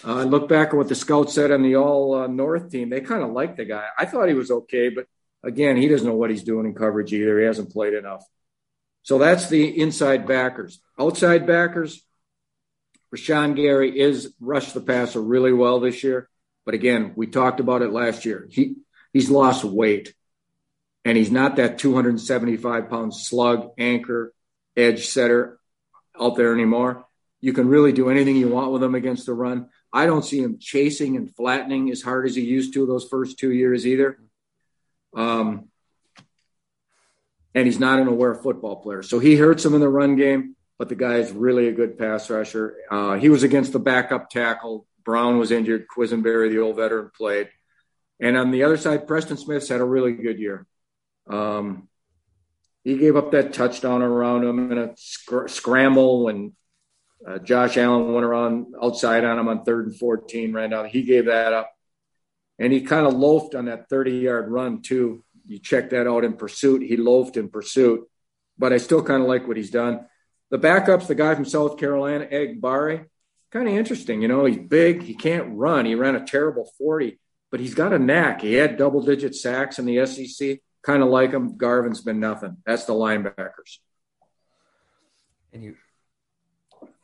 S2: Uh, look back at what the scouts said on the All uh, North team. They kind of liked the guy. I thought he was okay, but again, he doesn't know what he's doing in coverage either. He hasn't played enough. So that's the inside backers. Outside backers, Rashan Gary is rushed the passer really well this year. But again, we talked about it last year. He he's lost weight, and he's not that 275 pound slug anchor edge setter out there anymore. You can really do anything you want with him against the run. I don't see him chasing and flattening as hard as he used to those first two years either. Um, and he's not an aware football player. So he hurts him in the run game, but the guy is really a good pass rusher. Uh, he was against the backup tackle. Brown was injured. Quessenberry, the old veteran, played. And on the other side, Preston Smith's had a really good year. Um, he gave up that touchdown around him in a sc- scramble and uh, Josh Allen went around outside on him on third and 14, ran down. He gave that up. And he kind of loafed on that 30 yard run, too. You check that out in pursuit. He loafed in pursuit, but I still kind of like what he's done. The backups, the guy from South Carolina, Enagbare, kind of interesting. You know, he's big. He can't run. He ran a terrible 40, but he's got a knack. He had double digit sacks in the SEC. Kind of like him. Garvin's been nothing. That's the linebackers.
S1: And you,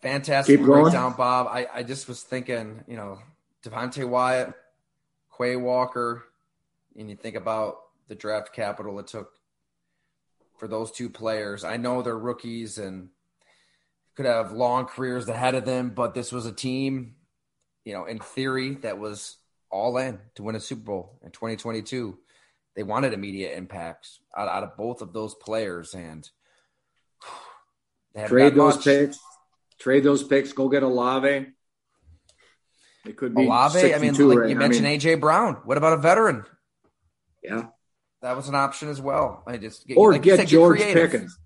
S1: fantastic Keep breakdown, Bob. I, I just was thinking, you know, Devonte Wyatt, Quay Walker, and you think about the draft capital it took for those two players. I know they're rookies and could have long careers ahead of them, but this was a team, you know, in theory that was all in to win a Super Bowl in 2022. They wanted immediate impacts out, out of both of those players and
S2: trade those much. picks. Trade those picks. Go get Olave. It could be
S1: Olave. I mean, like right? you mentioned I mean, AJ Brown. What about a veteran?
S2: Yeah,
S1: that was an option as well. I just
S2: or like get said, George get Pickens.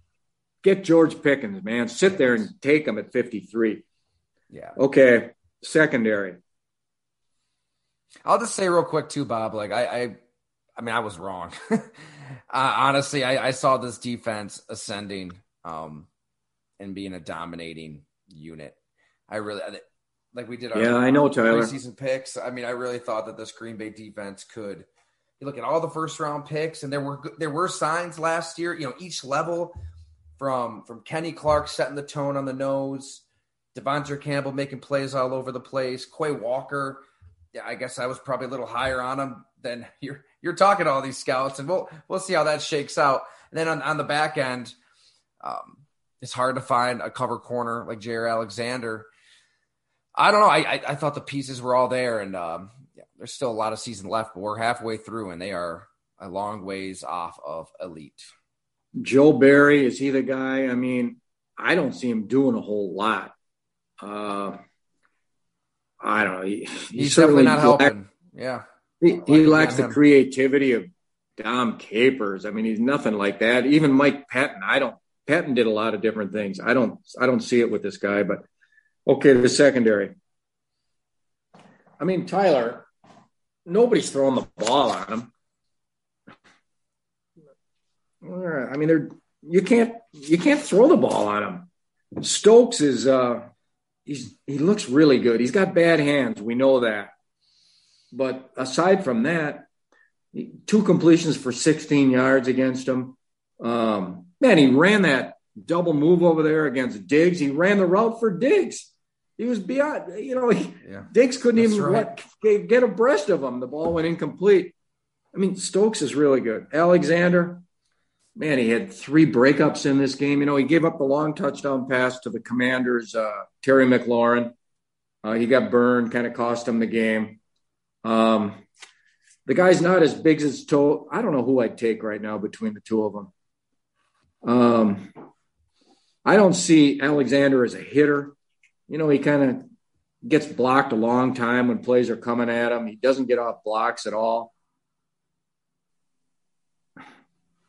S2: Get George Pickens, man. Sit there and take him at 53.
S1: Yeah.
S2: Okay. Secondary.
S1: I'll just say real quick too, Bob. Like I, I, I mean, I was wrong. uh, honestly, I, I, saw this defense ascending um, and being a dominating unit. I really, like we did.
S2: Our, yeah, I know Tyler.
S1: Season picks. I mean, I really thought that this Green Bay defense could you look at all the first round picks, and there were there were signs last year. You know, each level from from Kenny Clark setting the tone on the nose, De'Vondre Campbell making plays all over the place, Quay Walker. Yeah, I guess I was probably a little higher on him than you're you're talking to all these scouts, and we'll we'll see how that shakes out. And then on, on the back end, um, it's hard to find a cover corner like Jaire Alexander. I don't know. I, I, I thought the pieces were all there, and um, there's still a lot of season left, but we're halfway through and they are a long ways off of elite.
S2: Joe Barry, is he the guy? I mean, I don't see him doing a whole lot. Uh, I don't know. He,
S1: he's definitely not helping. Yeah.
S2: He, he lacks the creativity of Dom Capers. I mean, he's nothing like that. Even Mike Pettine, I don't. Pettine did a lot of different things. I don't. I don't see it with this guy. But okay, the secondary. I mean, Tyler, nobody's throwing the ball on him. I mean, they're you can't you can't throw the ball on him. Stokes is uh he's he looks really good. He's got bad hands, we know that. But aside from that, two completions for 16 yards against him. Um, man, he ran that double move over there against Diggs. He ran the route for Diggs. He was beyond, you know, he, yeah. Diggs couldn't even right. let, get abreast of him. The ball went incomplete. I mean, Stokes is really good. Alexander, man, he had three breakups in this game. You know, he gave up the long touchdown pass to the Commanders, uh, Terry McLaurin. Uh, he got burned, kind of cost him the game. Um, the guy's not as big as toe. I don't know who I'd take right now between the two of them. Um, I don't see Alexander as a hitter you know, he kind of gets blocked a long time when plays are coming at him. He doesn't get off blocks at all.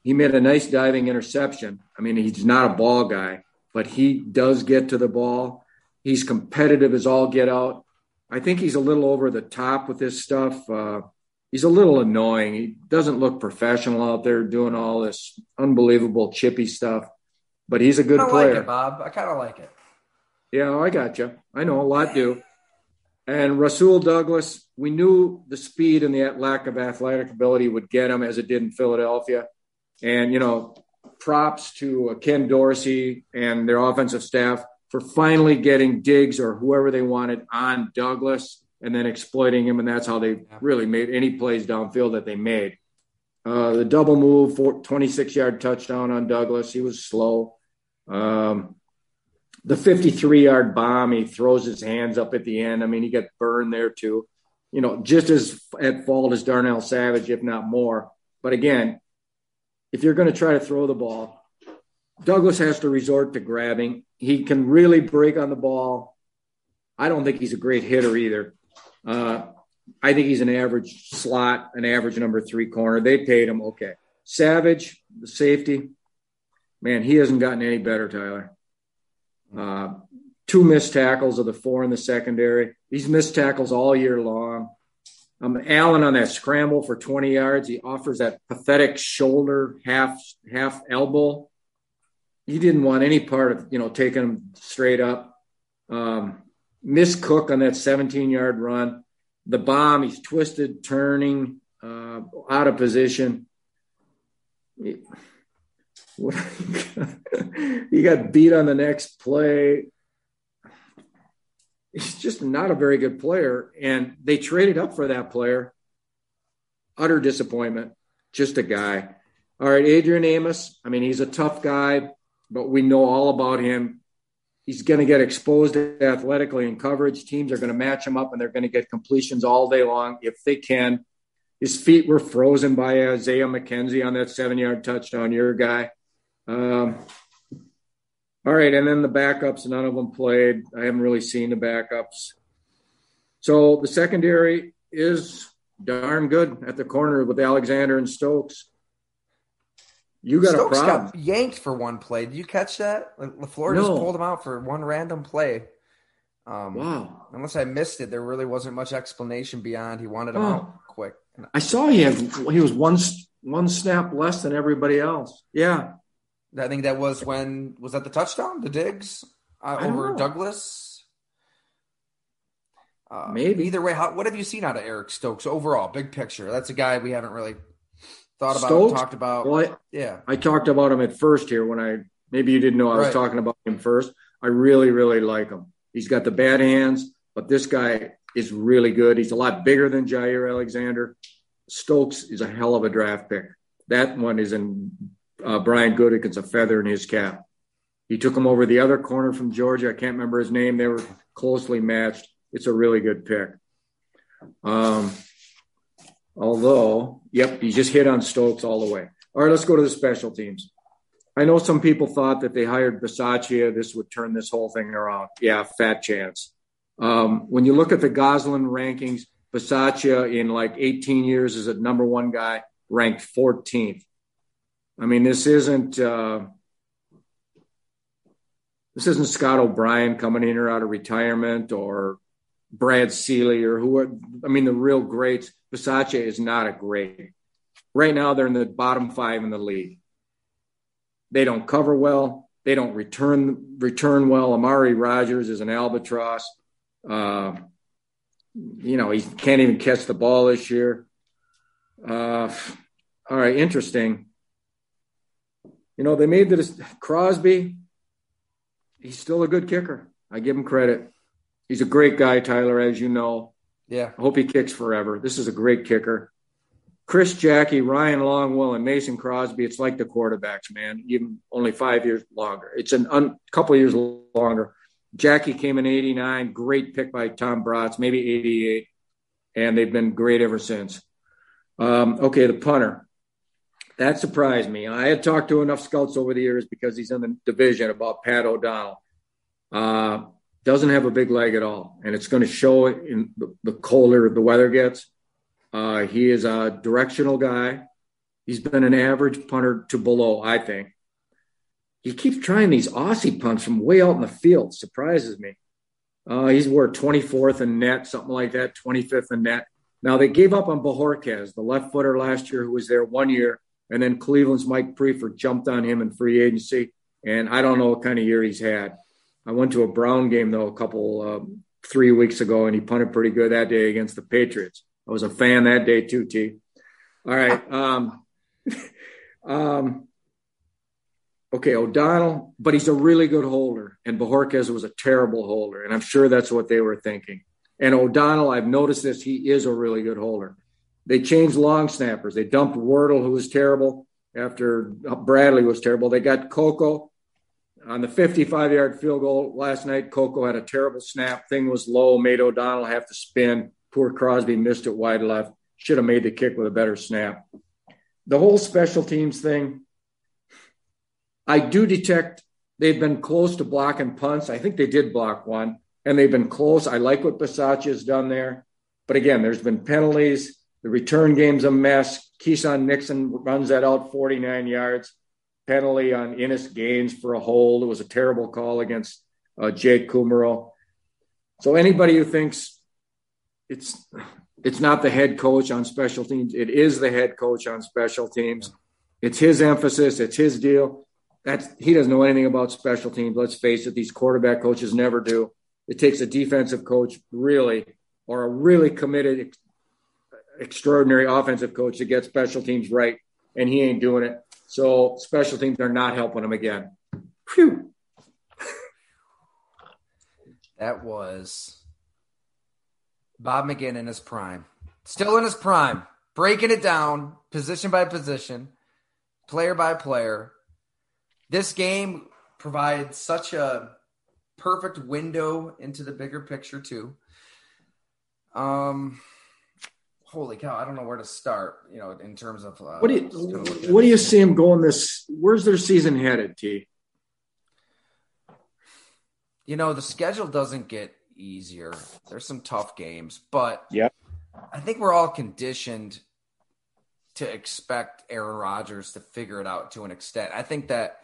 S2: He made a nice diving interception. I mean, he's not a ball guy, but he does get to the ball. He's competitive as all get out. I think he's a little over the top with this stuff. Uh, he's a little annoying. He doesn't look professional out there doing all this unbelievable chippy stuff, but he's a good I player.
S1: Like it, Bob. I kind of like it.
S2: Yeah, I got you. I know a lot do. And Rasul Douglas, we knew the speed and the lack of athletic ability would get him as it did in Philadelphia. And, you know, props to uh, Ken Dorsey and their offensive staff for finally getting Diggs or whoever they wanted on Douglas and then exploiting him. And that's how they really made any plays downfield that they made. Uh, the double move, 26 yard touchdown on Douglas. He was slow. Um, the 53 yard bomb, he throws his hands up at the end. I mean, he got burned there too. You know, just as at fault as Darnell Savage, if not more. But again, if you're going to try to throw the ball, Douglas has to resort to grabbing. He can really break on the ball. I don't think he's a great hitter either. Uh, I think he's an average slot, an average number three corner. They paid him okay. Savage, the safety, man, he hasn't gotten any better, Tyler. Uh, two missed tackles of the four in the secondary. He's missed tackles all year long. Um, Allen on that scramble for 20 yards, he offers that pathetic shoulder half half elbow. He didn't want any part of you know taking him straight up. Um, missed Cook on that 17 yard run. The bomb, he's twisted, turning, uh, out of position. He, he got beat on the next play. He's just not a very good player. And they traded up for that player. Utter disappointment. Just a guy. All right, Adrian Amos. I mean, he's a tough guy, but we know all about him. He's going to get exposed athletically in coverage. Teams are going to match him up and they're going to get completions all day long if they can. His feet were frozen by Isaiah McKenzie on that seven yard touchdown. Your guy. Um, all right, and then the backups, none of them played. I haven't really seen the backups. So the secondary is darn good at the corner with Alexander and Stokes. You got Stokes a problem. got
S1: yanked for one play. Did you catch that? LaFleur no. just pulled him out for one random play. Um, wow. Unless I missed it, there really wasn't much explanation beyond he wanted him oh. out quick.
S2: I saw he had he was one one snap less than everybody else. Yeah.
S1: I think that was when was that the touchdown, the Diggs uh, over Douglas. Uh, Maybe either way. How, what have you seen out of Eric Stokes overall, big picture? That's a guy we haven't really thought about, Stokes, talked about.
S2: Well, I, yeah, I talked about him at first here when I maybe you didn't know I was talking about him first. I really, really like him. He's got the bad hands, but this guy is really good. He's a lot bigger than Jaire Alexander. Stokes is a hell of a draft pick. That one is in uh, Brian Gutekunst's a feather in his cap. He took him over the other corner from Georgia. I can't remember his name. They were closely matched. It's a really good pick. Um, although, yep, you just hit on Stokes all the way. All right, let's go to the special teams. I know some people thought that they hired Bisaccia, this would turn this whole thing around. Yeah, fat chance. Um, when you look at the Gosselin rankings, Bisaccia in like 18 years is a number one guy, ranked 14th. I mean, this isn't uh, this isn't Scott O'Brien coming in or out of retirement or Brad Seely or who. Are, I mean, the real greats. Bisaccia is not a great. Right now, they're in the bottom five in the league. They don't cover well. They don't return return well. Amari Rodgers is an albatross. Uh, you know, he can't even catch the ball this year. Uh, all right, interesting you know, they made this Crosby. He's still a good kicker. I give him credit. He's a great guy, Tyler, as you know.
S1: Yeah.
S2: I hope he kicks forever. This is a great kicker. Chris Jacke, Ryan Longwell, and Mason Crosby. It's like the quarterbacks, man. Even only five years longer. It's a un- couple years longer. Jacke came in '89. Great pick by Tom Braatz, maybe '88, and they've been great ever since. Um, okay, the punter that surprised me. I had talked to enough scouts over the years because he's in the division about Pat O'Donnell. Uh, doesn't have a big leg at all, and it's going to show in the, the colder the weather gets. Uh, he is a directional guy. He's been an average punter to below, I think. He keeps trying these Aussie punts from way out in the field. Surprises me. Uh, he's worth 24th in net, something like that, 25th in net. Now they gave up on Bojorquez, the left footer last year, who was there one year and then Cleveland's Mike Priefer jumped on him in free agency. And I don't know what kind of year he's had. I went to a Brown game, though, a couple, uh, three weeks ago, and he punted pretty good that day against the Patriots. I was a fan that day, too, T. All right. Um, um, okay, O'Donnell, but he's a really good holder. And Bojorquez was a terrible holder. And I'm sure that's what they were thinking. And O'Donnell, I've noticed this, he is a really good holder. They changed long snappers. They dumped Wirtel, who was terrible after Bradley was terrible. They got Coco on the 55 yard field goal last night. Coco had a terrible snap. Thing was low, made O'Donnell have to spin. Poor Crosby missed it wide left. Should have made the kick with a better snap. The whole special teams thing, I do detect they've been close to blocking punts. I think they did block one, and they've been close. I like what Bisaccia has done there. But again, there's been penalties. The return game's a mess. Keisean Nixon runs that out 49 yards. Penalty on Innis Gaines for a hold. It was a terrible call against uh, Jake Kumerow. So anybody who thinks it's it's not the head coach on special teams, it is the head coach on special teams. It's his emphasis. It's his deal. That's he doesn't know anything about special teams. Let's face it; these quarterback coaches never do. it takes a defensive coach really, or a really committed, extraordinary offensive coach to get special teams right, and he ain't doing it. So special teams are not helping him again. Phew.
S1: That was Bob McGinn in his prime. Still in his prime, breaking it down position by position, player by player. This game provides such a perfect window into the bigger picture too. Um holy cow, I don't know where to start, you know, in terms of uh,
S2: what do you what do you see him going this where's their season headed, T?
S1: You know, the schedule doesn't get easier. There's some tough games, but
S2: yeah.
S1: I think we're all conditioned to expect Aaron Rodgers to figure it out to an extent. I think that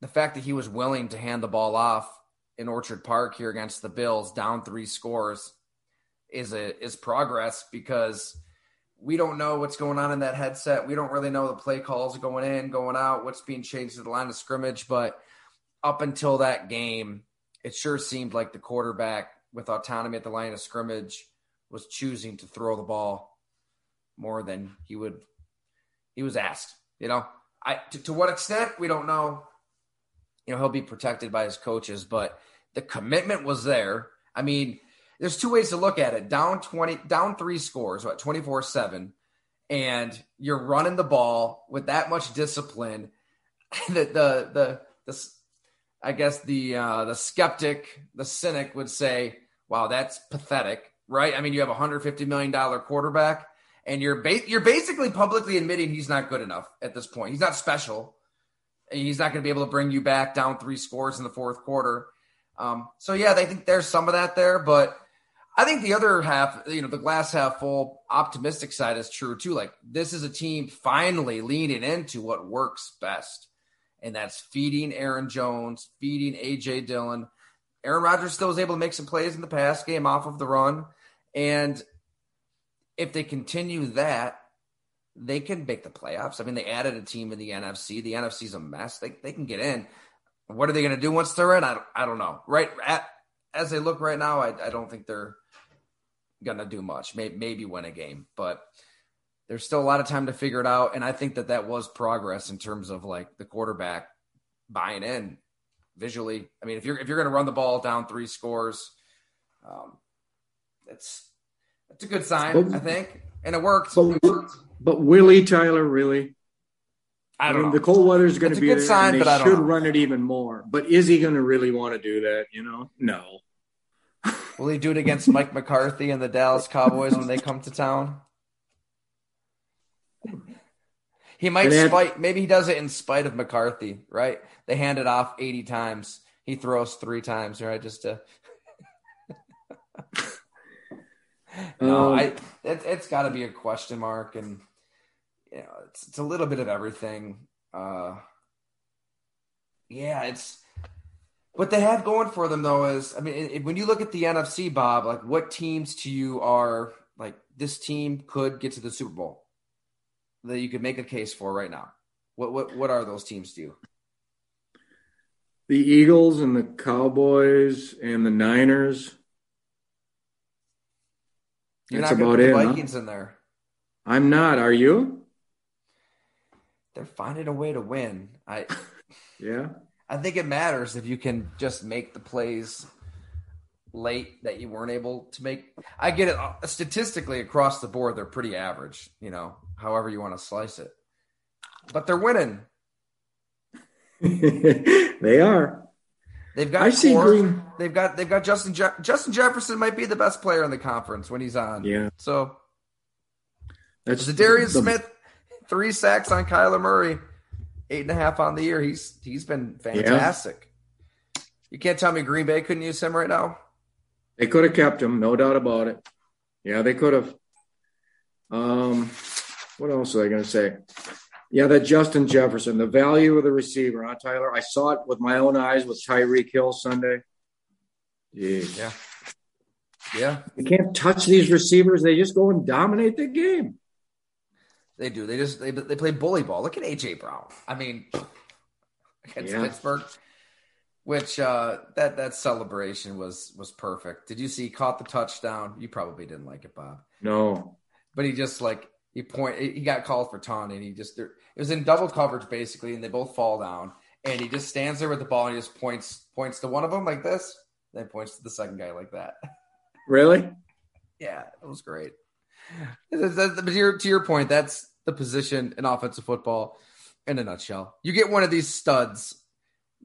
S1: the fact that he was willing to hand the ball off in Orchard Park here against the Bills, down three scores, is a is progress because we don't know what's going on in that headset. We don't really know the play calls going in, going out, what's being changed to the line of scrimmage. But up until that game, it sure seemed like the quarterback with autonomy at the line of scrimmage was choosing to throw the ball more than he would he was asked. You know, I to, to what extent we don't know. You know, he'll be protected by his coaches, but the commitment was there. I mean, there's two ways to look at it. Down 20, down three scores, what, 24 7, and you're running the ball with that much discipline. the, the, the, the, I guess the, uh, the skeptic, the cynic would say, wow, that's pathetic, right? I mean, you have a $150 million quarterback and you're ba- you're basically publicly admitting he's not good enough at this point. He's not special. He's not going to be able to bring you back down three scores in the fourth quarter. Um, so yeah, they think there's some of that there, but I think the other half, you know, the glass half full optimistic side is true too. Like this is a team finally leaning into what works best, and that's feeding Aaron Jones, feeding AJ Dillon. Aaron Rodgers still was able to make some plays in the pass game off of the run, and if they continue that, they can make the playoffs. I mean, they added a team in the NFC. The NFC's a mess. They they can get in. What are they going to do once they're in? I don't, I don't know. Right at as they look right now, I, I don't think they're to do much. Maybe, maybe win a game, but there's still a lot of time to figure it out. And I think that that was progress in terms of like the quarterback buying in visually. I mean, if you're if you're going to run the ball down three scores, um, it's it's a good sign, I think, and it worked.
S2: But, but Willie Tyler really.
S1: I don't I mean,
S2: know. The cold weather is going to be
S1: a good sign,
S2: they
S1: but I
S2: should
S1: know.
S2: run it even more. But is he going to really want to do that? You know, no.
S1: Will he do it against Mike McCarthy and the Dallas Cowboys when they come to town? He might then, spite. Maybe he does it in spite of McCarthy, right? They hand it off eighty times. He throws three times, right? Just to. no, um, I. It, has got to be a question mark, and you know, it's it's a little bit of everything. Uh, yeah, it's what they have going for them though is, I mean, it, when you look at the NFC, Bob, like what teams to you are like this team could get to the Super Bowl that you could make a case for right now? What what what are those teams to you?
S2: The Eagles and the Cowboys and the Niners.
S1: You're That's not about it. Vikings huh? in there.
S2: I'm not. Are you?
S1: They're finding a way to win. I.
S2: yeah.
S1: I think it matters if you can just make the plays late that you weren't able to make. I get it uh, statistically across the board; they're pretty average. You know, however you want to slice it, but they're winning.
S2: they are.
S1: They've got. I see green. They've got. They've got Justin. Je- Justin Jefferson might be the best player in the conference when he's on.
S2: Yeah.
S1: So. That's the Darius the, Smith, three sacks on Kyler Murray eight and a half on the year. He's he's been fantastic. Yeah. You can't tell me Green Bay couldn't use him right now.
S2: They could have kept him, no doubt about it. Yeah, they could have. Um, what else are I going to say? Yeah, that Justin Jefferson, the value of the receiver, huh, Tyler? I saw it with my own eyes with Tyreek Hill Sunday.
S1: Jeez. Yeah. Yeah.
S2: You can't touch these receivers. They just go and dominate the game.
S1: They do. They just they they play bully ball. Look at AJ Brown. I mean, against yeah. Pittsburgh. Which uh, that that celebration was was perfect. Did you see? He caught the touchdown. You probably didn't like it, Bob.
S2: No,
S1: but he just like he point. He got called for taunting. He just it was in double coverage basically, and they both fall down. And he just stands there with the ball and he just points points to one of them like this, then points to the second guy like that.
S2: Really?
S1: yeah, it was great. But to your, to your point, that's the position in offensive football in a nutshell. You get one of these studs,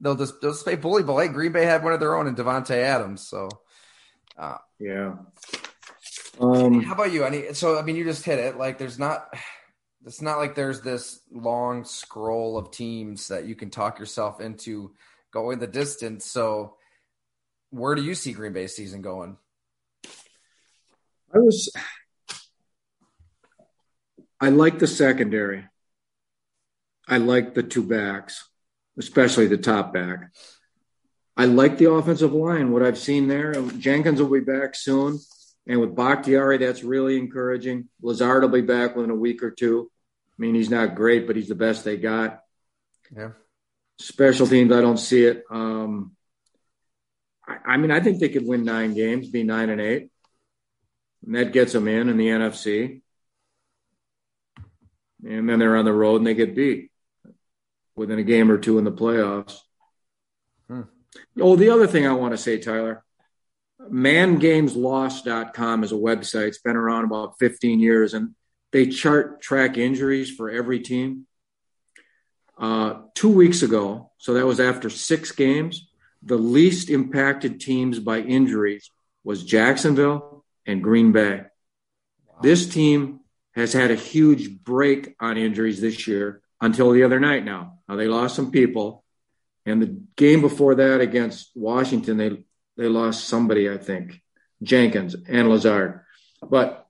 S1: they'll just they'll just play bully ball. Hey, Green Bay had one of their own in Davante Adams. So,
S2: uh, yeah.
S1: Um, how about you? Any? So, I mean, you just hit it. Like, there's not. It's not like there's this long scroll of teams that you can talk yourself into going the distance. So, where do you see Green Bay season going?
S2: I was I like the secondary. I like the two backs, especially the top back. I like the offensive line, what I've seen there. Jenkins will be back soon. And with Bakhtiari, that's really encouraging. Lazard will be back within a week or two. I mean, he's not great, but he's the best they got.
S1: Yeah.
S2: Special teams, I don't see it. Um, I, I mean, I think they could win nine games, be nine and eight. And that gets them in in the NFC. And then they're on the road and they get beat within a game or two in the playoffs. Hmm. Oh, the other thing I want to say, Tyler, mangameslost.com is a website. It's been around about 15 years and they chart track injuries for every team. Uh, two weeks ago, so that was after six games, the least impacted teams by injuries was Jacksonville, and Green Bay. This team has had a huge break on injuries this year until the other night now. Now they lost some people. And the game before that against Washington, they they lost somebody, I think, Jenkins and Lazard. But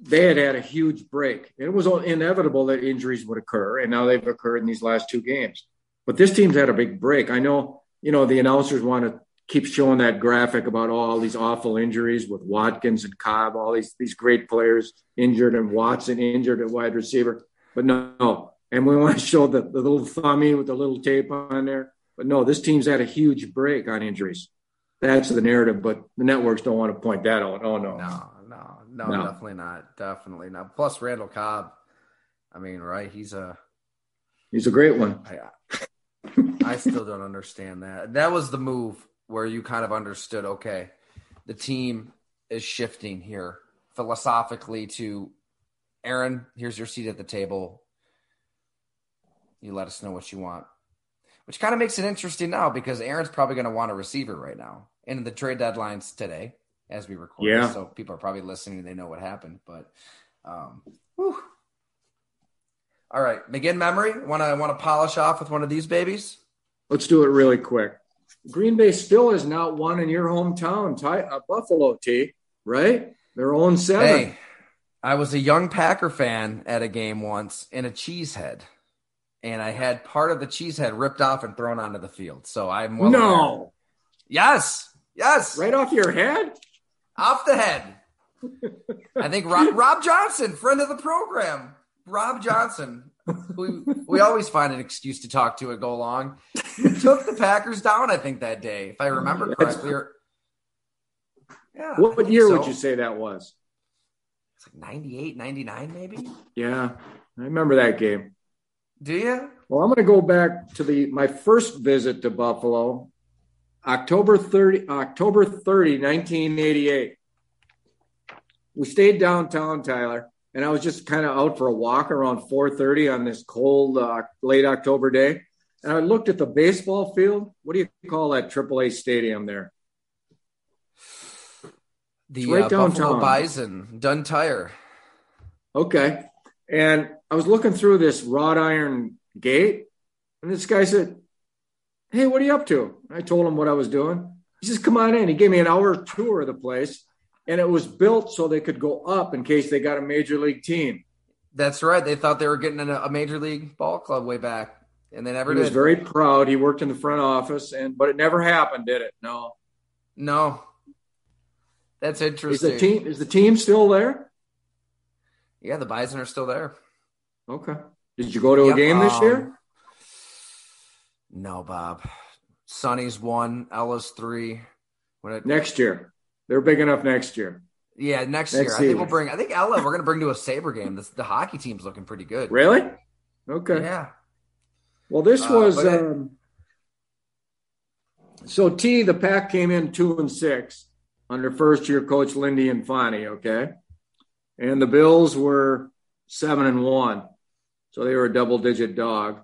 S2: they had had a huge break. It was inevitable that injuries would occur, and now they've occurred in these last two games. But this team's had a big break. I know, you know, the announcers want to keeps showing that graphic about all these awful injuries with Watkins and Cobb, all these these great players injured and Watson injured at wide receiver. But no, and we want to show the, the little thummy with the little tape on there. But no, this team's had a huge break on injuries. That's the narrative, but the networks don't want to point that out. Oh
S1: no, no, no, no, no. definitely not, definitely not. Plus Randall Cobb, I mean, right? He's a
S2: he's a great one.
S1: I, I still don't understand that. That was the move where you kind of understood okay, the team is shifting here philosophically to Aaron, here's your seat at the table. You let us know what you want. Which kind of makes it interesting now because Aaron's probably going to want a receiver right now. And the trade deadlines today, as we record.
S2: Yeah.
S1: So people are probably listening and they know what happened. But um whew. all right. McGinn memory. Wanna wanna polish off with one of these babies?
S2: Let's do it really quick. Green Bay still has not won in your hometown, Ty, uh, Buffalo, T, right? Their own seven. Hey,
S1: I was a young Packer fan at a game once in a cheesehead, and I had part of the cheesehead ripped off and thrown onto the field. So I'm well
S2: no. Aware.
S1: Yes, yes,
S2: right off your head,
S1: off the head. I think Rob, Rob Johnson, friend of the program, Rob Johnson, we we always find an excuse to talk to it go along. took the Packers down, I think, that day, if I remember correctly. Or,
S2: yeah. What year so. would you say that was?
S1: It's like 98, 99, maybe.
S2: Yeah, I remember that game.
S1: Do you?
S2: Well, I'm going to go back to the my first visit to Buffalo, October 30, October 30, 1988. We stayed downtown, Tyler and I was just kind of out for a walk around 4:30 on this cold uh, late October day, and I looked at the baseball field. What do you call that AAA stadium there?
S1: The right uh, downtown. Buffalo Bison, Dunn Tire.
S2: Okay, and I was looking through this wrought iron gate, and this guy said, "Hey, what are you up to?" I told him what I was doing. He says, "Come on in." He gave me an hour tour of the place and it was built so they could go up in case they got a major league team.
S1: That's right. They thought they were getting a major league ball club way back, and they never did.
S2: he
S1: did.
S2: was very proud. He worked in the front office, and but it never happened, did it? No,
S1: no. That's interesting.
S2: Is the team is the team still there?
S1: Yeah, the Bison are still there.
S2: Okay. Did you go to a game this year? Um,
S1: no, Bob. Sonny's one, Ella's three.
S2: When it, next year, they're big enough next year.
S1: Yeah, next, next year. Season. I think we'll bring. I think Ella. We're gonna bring to a Saber game. The, the hockey team's looking pretty good.
S2: Really? Okay.
S1: Yeah.
S2: Well, this uh, was. Um, so T, the pack came in two and six under first year coach Lindy Infante. Okay, and the Bills were seven and one, so they were a double digit dog.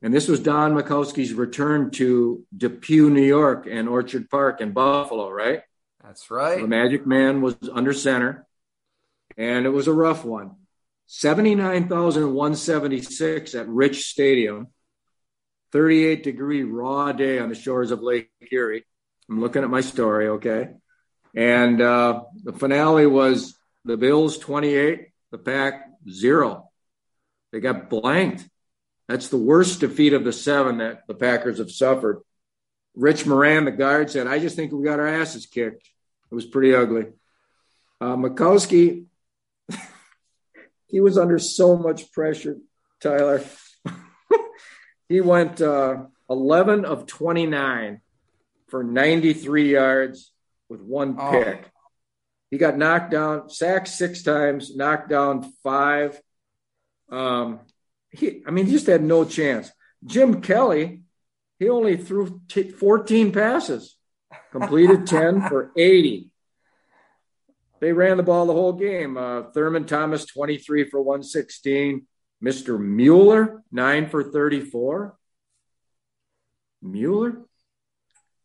S2: And this was Don Majkowski's return to Depew, New York, and Orchard Park in Buffalo, right?
S1: That's right.
S2: The Magic Man was under center, and it was a rough one. 79,176 at Rich Stadium, 38 degree raw day on the shores of Lake Erie. I'm looking at my story, okay? And uh, the finale was the Bills 28, the Pack zero. They got blanked. That's the worst defeat of the seven that the Packers have suffered. Rich Moran, the guard, said, I just think we got our asses kicked. It was pretty ugly. Uh, he was under so much pressure, Tyler. he went uh, 11 of 29 for 93 yards with one pick. Oh. He got knocked down, sacked six times, knocked down five. Um, he, I mean, he just had no chance. Jim Kelly, he only threw t- 14 passes, completed 10 for 80. They ran the ball the whole game. Uh, Thurman Thomas, 23 for 116. Mr. Mueller, 9 for 34. Mueller?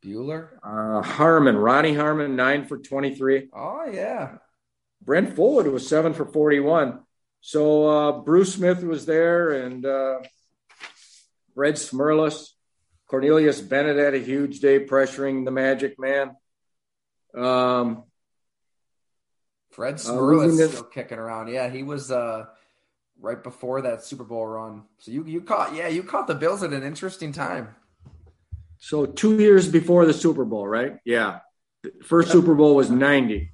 S1: Bueller?
S2: Uh, Harmon, Ronnie Harmon, 9 for 23.
S1: Oh, yeah.
S2: Brent Fullwood was 7 for 41. So uh, Bruce Smith was there and uh, Fred Smerlas. Cornelius Bennett had a huge day pressuring the Magic Man. Um,
S1: Fred Smerlas uh, still kicking around. Yeah, he was uh, right before that Super Bowl run. So you you caught yeah you caught the Bills at an interesting time.
S2: So two years before the Super Bowl, right? Yeah, first. Super Bowl was ninety.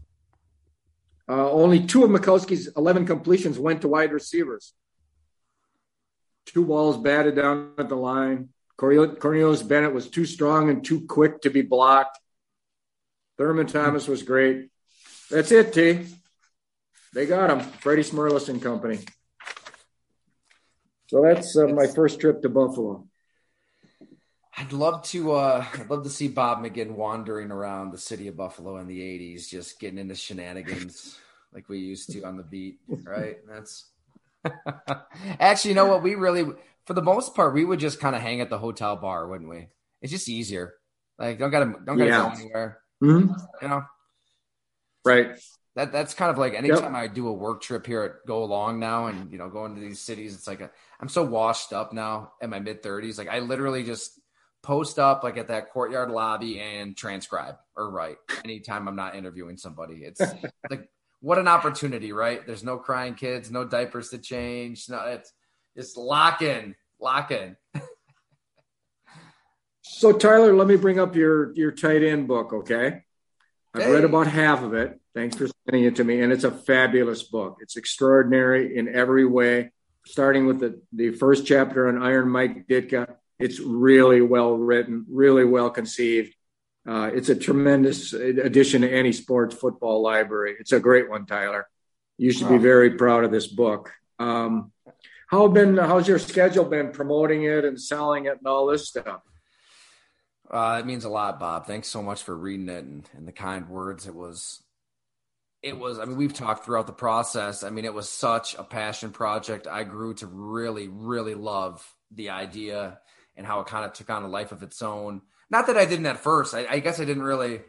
S2: Uh, only two of Majkowski's eleven completions went to wide receivers. Two balls batted down at the line. Cornelius Bennett was too strong and too quick to be blocked. Thurman Thomas was great. That's it, T. They got him, Freddie Smerlas and Company. So that's uh, my first trip to Buffalo.
S1: I'd love to. Uh, I'd love to see Bob McGinn wandering around the city of Buffalo in the '80s, just getting into shenanigans like we used to on the beat. Right? That's actually, you know what? We really, for the most part, we would just kind of hang at the hotel bar, wouldn't we? It's just easier. Like, don't gotta, don't gotta yeah. go anywhere.
S2: Mm-hmm.
S1: You know,
S2: Right.
S1: That that's kind of like anytime yep. I do a work trip here at Go Long now, and you know, going to these cities, it's like a, I'm so washed up now in my mid 30s. Like I literally just post up like at that courtyard lobby and transcribe or write anytime I'm not interviewing somebody. It's like what an opportunity, right? There's no crying kids, no diapers to change. No, it's just lock in, lock in.
S2: so Tyler, let me bring up your your tight end book, okay? I've hey. read about half of it. Thanks for sending it to me. And it's a fabulous book. It's extraordinary in every way, starting with the, the first chapter on Iron Mike Ditka. It's really well written, really well conceived. Uh, it's a tremendous addition to any sports football library. It's a great one, Tyler. You should be very proud of this book. Um, how been? How's your schedule been promoting it and selling it and all this stuff?
S1: Uh, it means a lot, Bob. Thanks so much for reading it and, and the kind words. It was, it was. I mean, we've talked throughout the process. I mean, it was such a passion project. I grew to really, really love the idea and how it kind of took on a life of its own. Not that I didn't at first. I, I guess I didn't really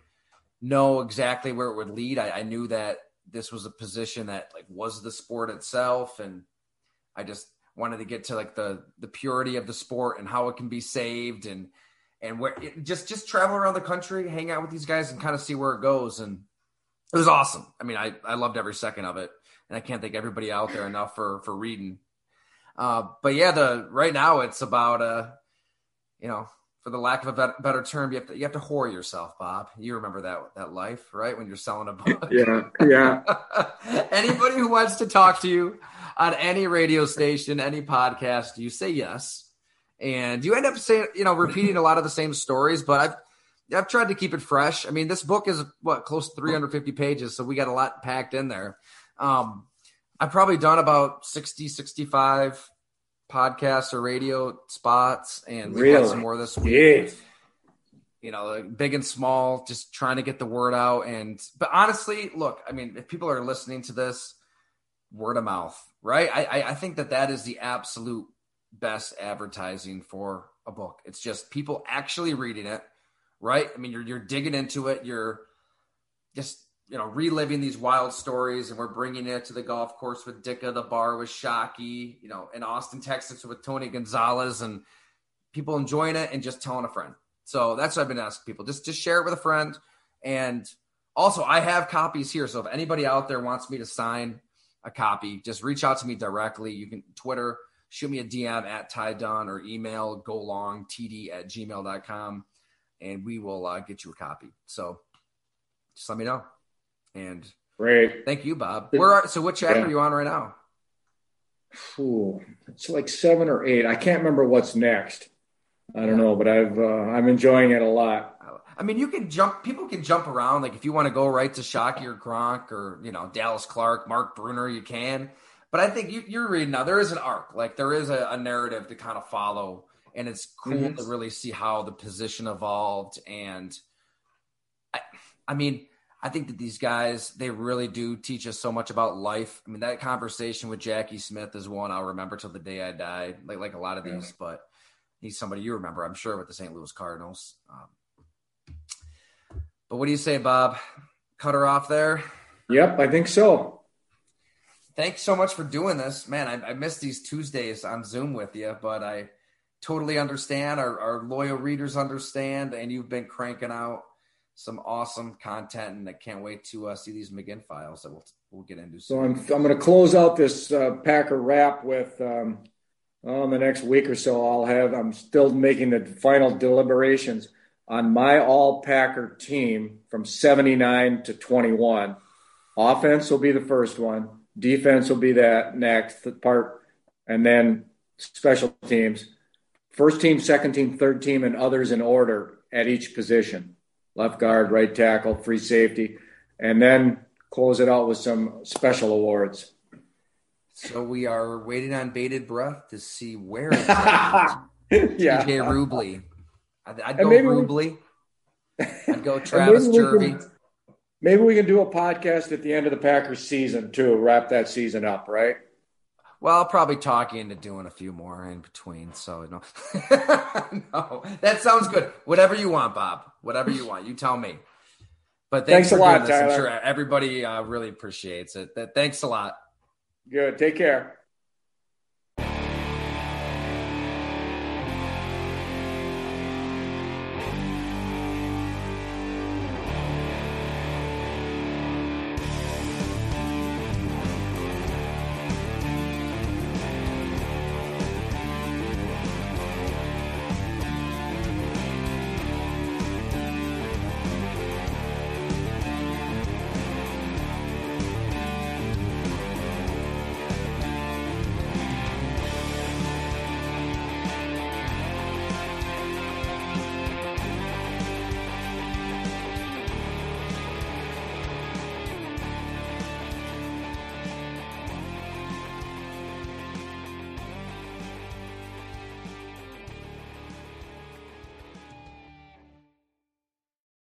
S1: know exactly where it would lead. I, I knew that this was a position that like was the sport itself, and I just wanted to get to like the the purity of the sport and how it can be saved and and where it, just just travel around the country, hang out with these guys, and kind of see where it goes. And it was awesome. I mean, I I loved every second of it, and I can't thank everybody out there enough for for reading. Uh, but yeah, the right now it's about uh, you know, for the lack of a better, better term, you have to you have to whore yourself, Bob. You remember that that life, right? When you're selling a book.
S2: Yeah, yeah.
S1: Anybody who wants to talk to you on any radio station, any podcast, you say yes and you end up saying, you know, repeating a lot of the same stories. But I've I've tried to keep it fresh. I mean, this book is what close to 350 pages, so we got a lot packed in there. Um, I've probably done about 60, 65 podcasts or radio spots, and we really? got some more this week.
S2: Yes.
S1: You know, big and small, just trying to get the word out. And but honestly, look, I mean, if people are listening to this, word of mouth, right? I I think that that is the absolute best advertising for a book. It's just people actually reading it, right? I mean, you're you're digging into it, you're just you know reliving these wild stories, and we're bringing it to the golf course with Ditka, the bar with Shockey, you know, in Austin, Texas with Tony Gonzalez, and people enjoying it and just telling a friend. So that's what I've been asking people. Just just share it with a friend, and also I have copies here. So if anybody out there wants me to sign a copy, just reach out to me directly. You can Twitter shoot me a DM at Ty Dunne or email golongtd at gmail.com and we will uh, get you a copy. So just let me know. And
S2: great.
S1: Thank you, Bob. Where are, so what chapter yeah. are you on right now?
S2: Ooh, it's like seven or eight. I can't remember what's next. I don't yeah. know, but I've uh, I'm enjoying it a lot.
S1: I mean, you can jump. People can jump around. Like if you want to go right to Shockey or Gronk or you know Dallas Clark, Mark Brunner, you can. But I think you, are reading now. There is an arc, like there is a, a narrative to kind of follow, and it's cool mm-hmm. to really see how the position evolved. And I, I mean, I think that these guys they really do teach us so much about life. I mean, that conversation with Jackie Smith is one I'll remember till the day I die. Like like a lot of these, but he's somebody you remember, I'm sure, with the St. Louis Cardinals. Um, but what do you say, Bob? Cut her off there.
S2: Yep, I think so
S1: thanks so much for doing this, man. I, I miss these Tuesdays on Zoom with you, but I totally understand. Our, our loyal readers understand, and you've been cranking out some awesome content, and I can't wait to uh, see these McGinn files that we'll we'll get into.
S2: Soon. So I'm I'm going to close out this uh, Packer wrap with. Um, the next week or so, I'll have. I'm still making the final deliberations on my all Packer team from 79 to 21. Offense will be the first one. Defense will be that next part, and then special teams. First team, second team, third team, and others in order at each position left guard, right tackle, free safety, and then close it out with some special awards.
S1: So we are waiting on bated breath to see where yeah. TJ Rubley. I'd, I'd go Rubley. We, I'd go Travis Jervey.
S2: Maybe we can do a podcast at the end of the Packers season too, wrap that season up, right?
S1: Well, I'll probably talk you into doing a few more in between. So no, no, that sounds good. Whatever you want, Bob. Whatever you want. You tell me. But thanks, thanks a lot, Tyler. I'm sure everybody uh, really appreciates it. Thanks a lot.
S2: Good. Take care.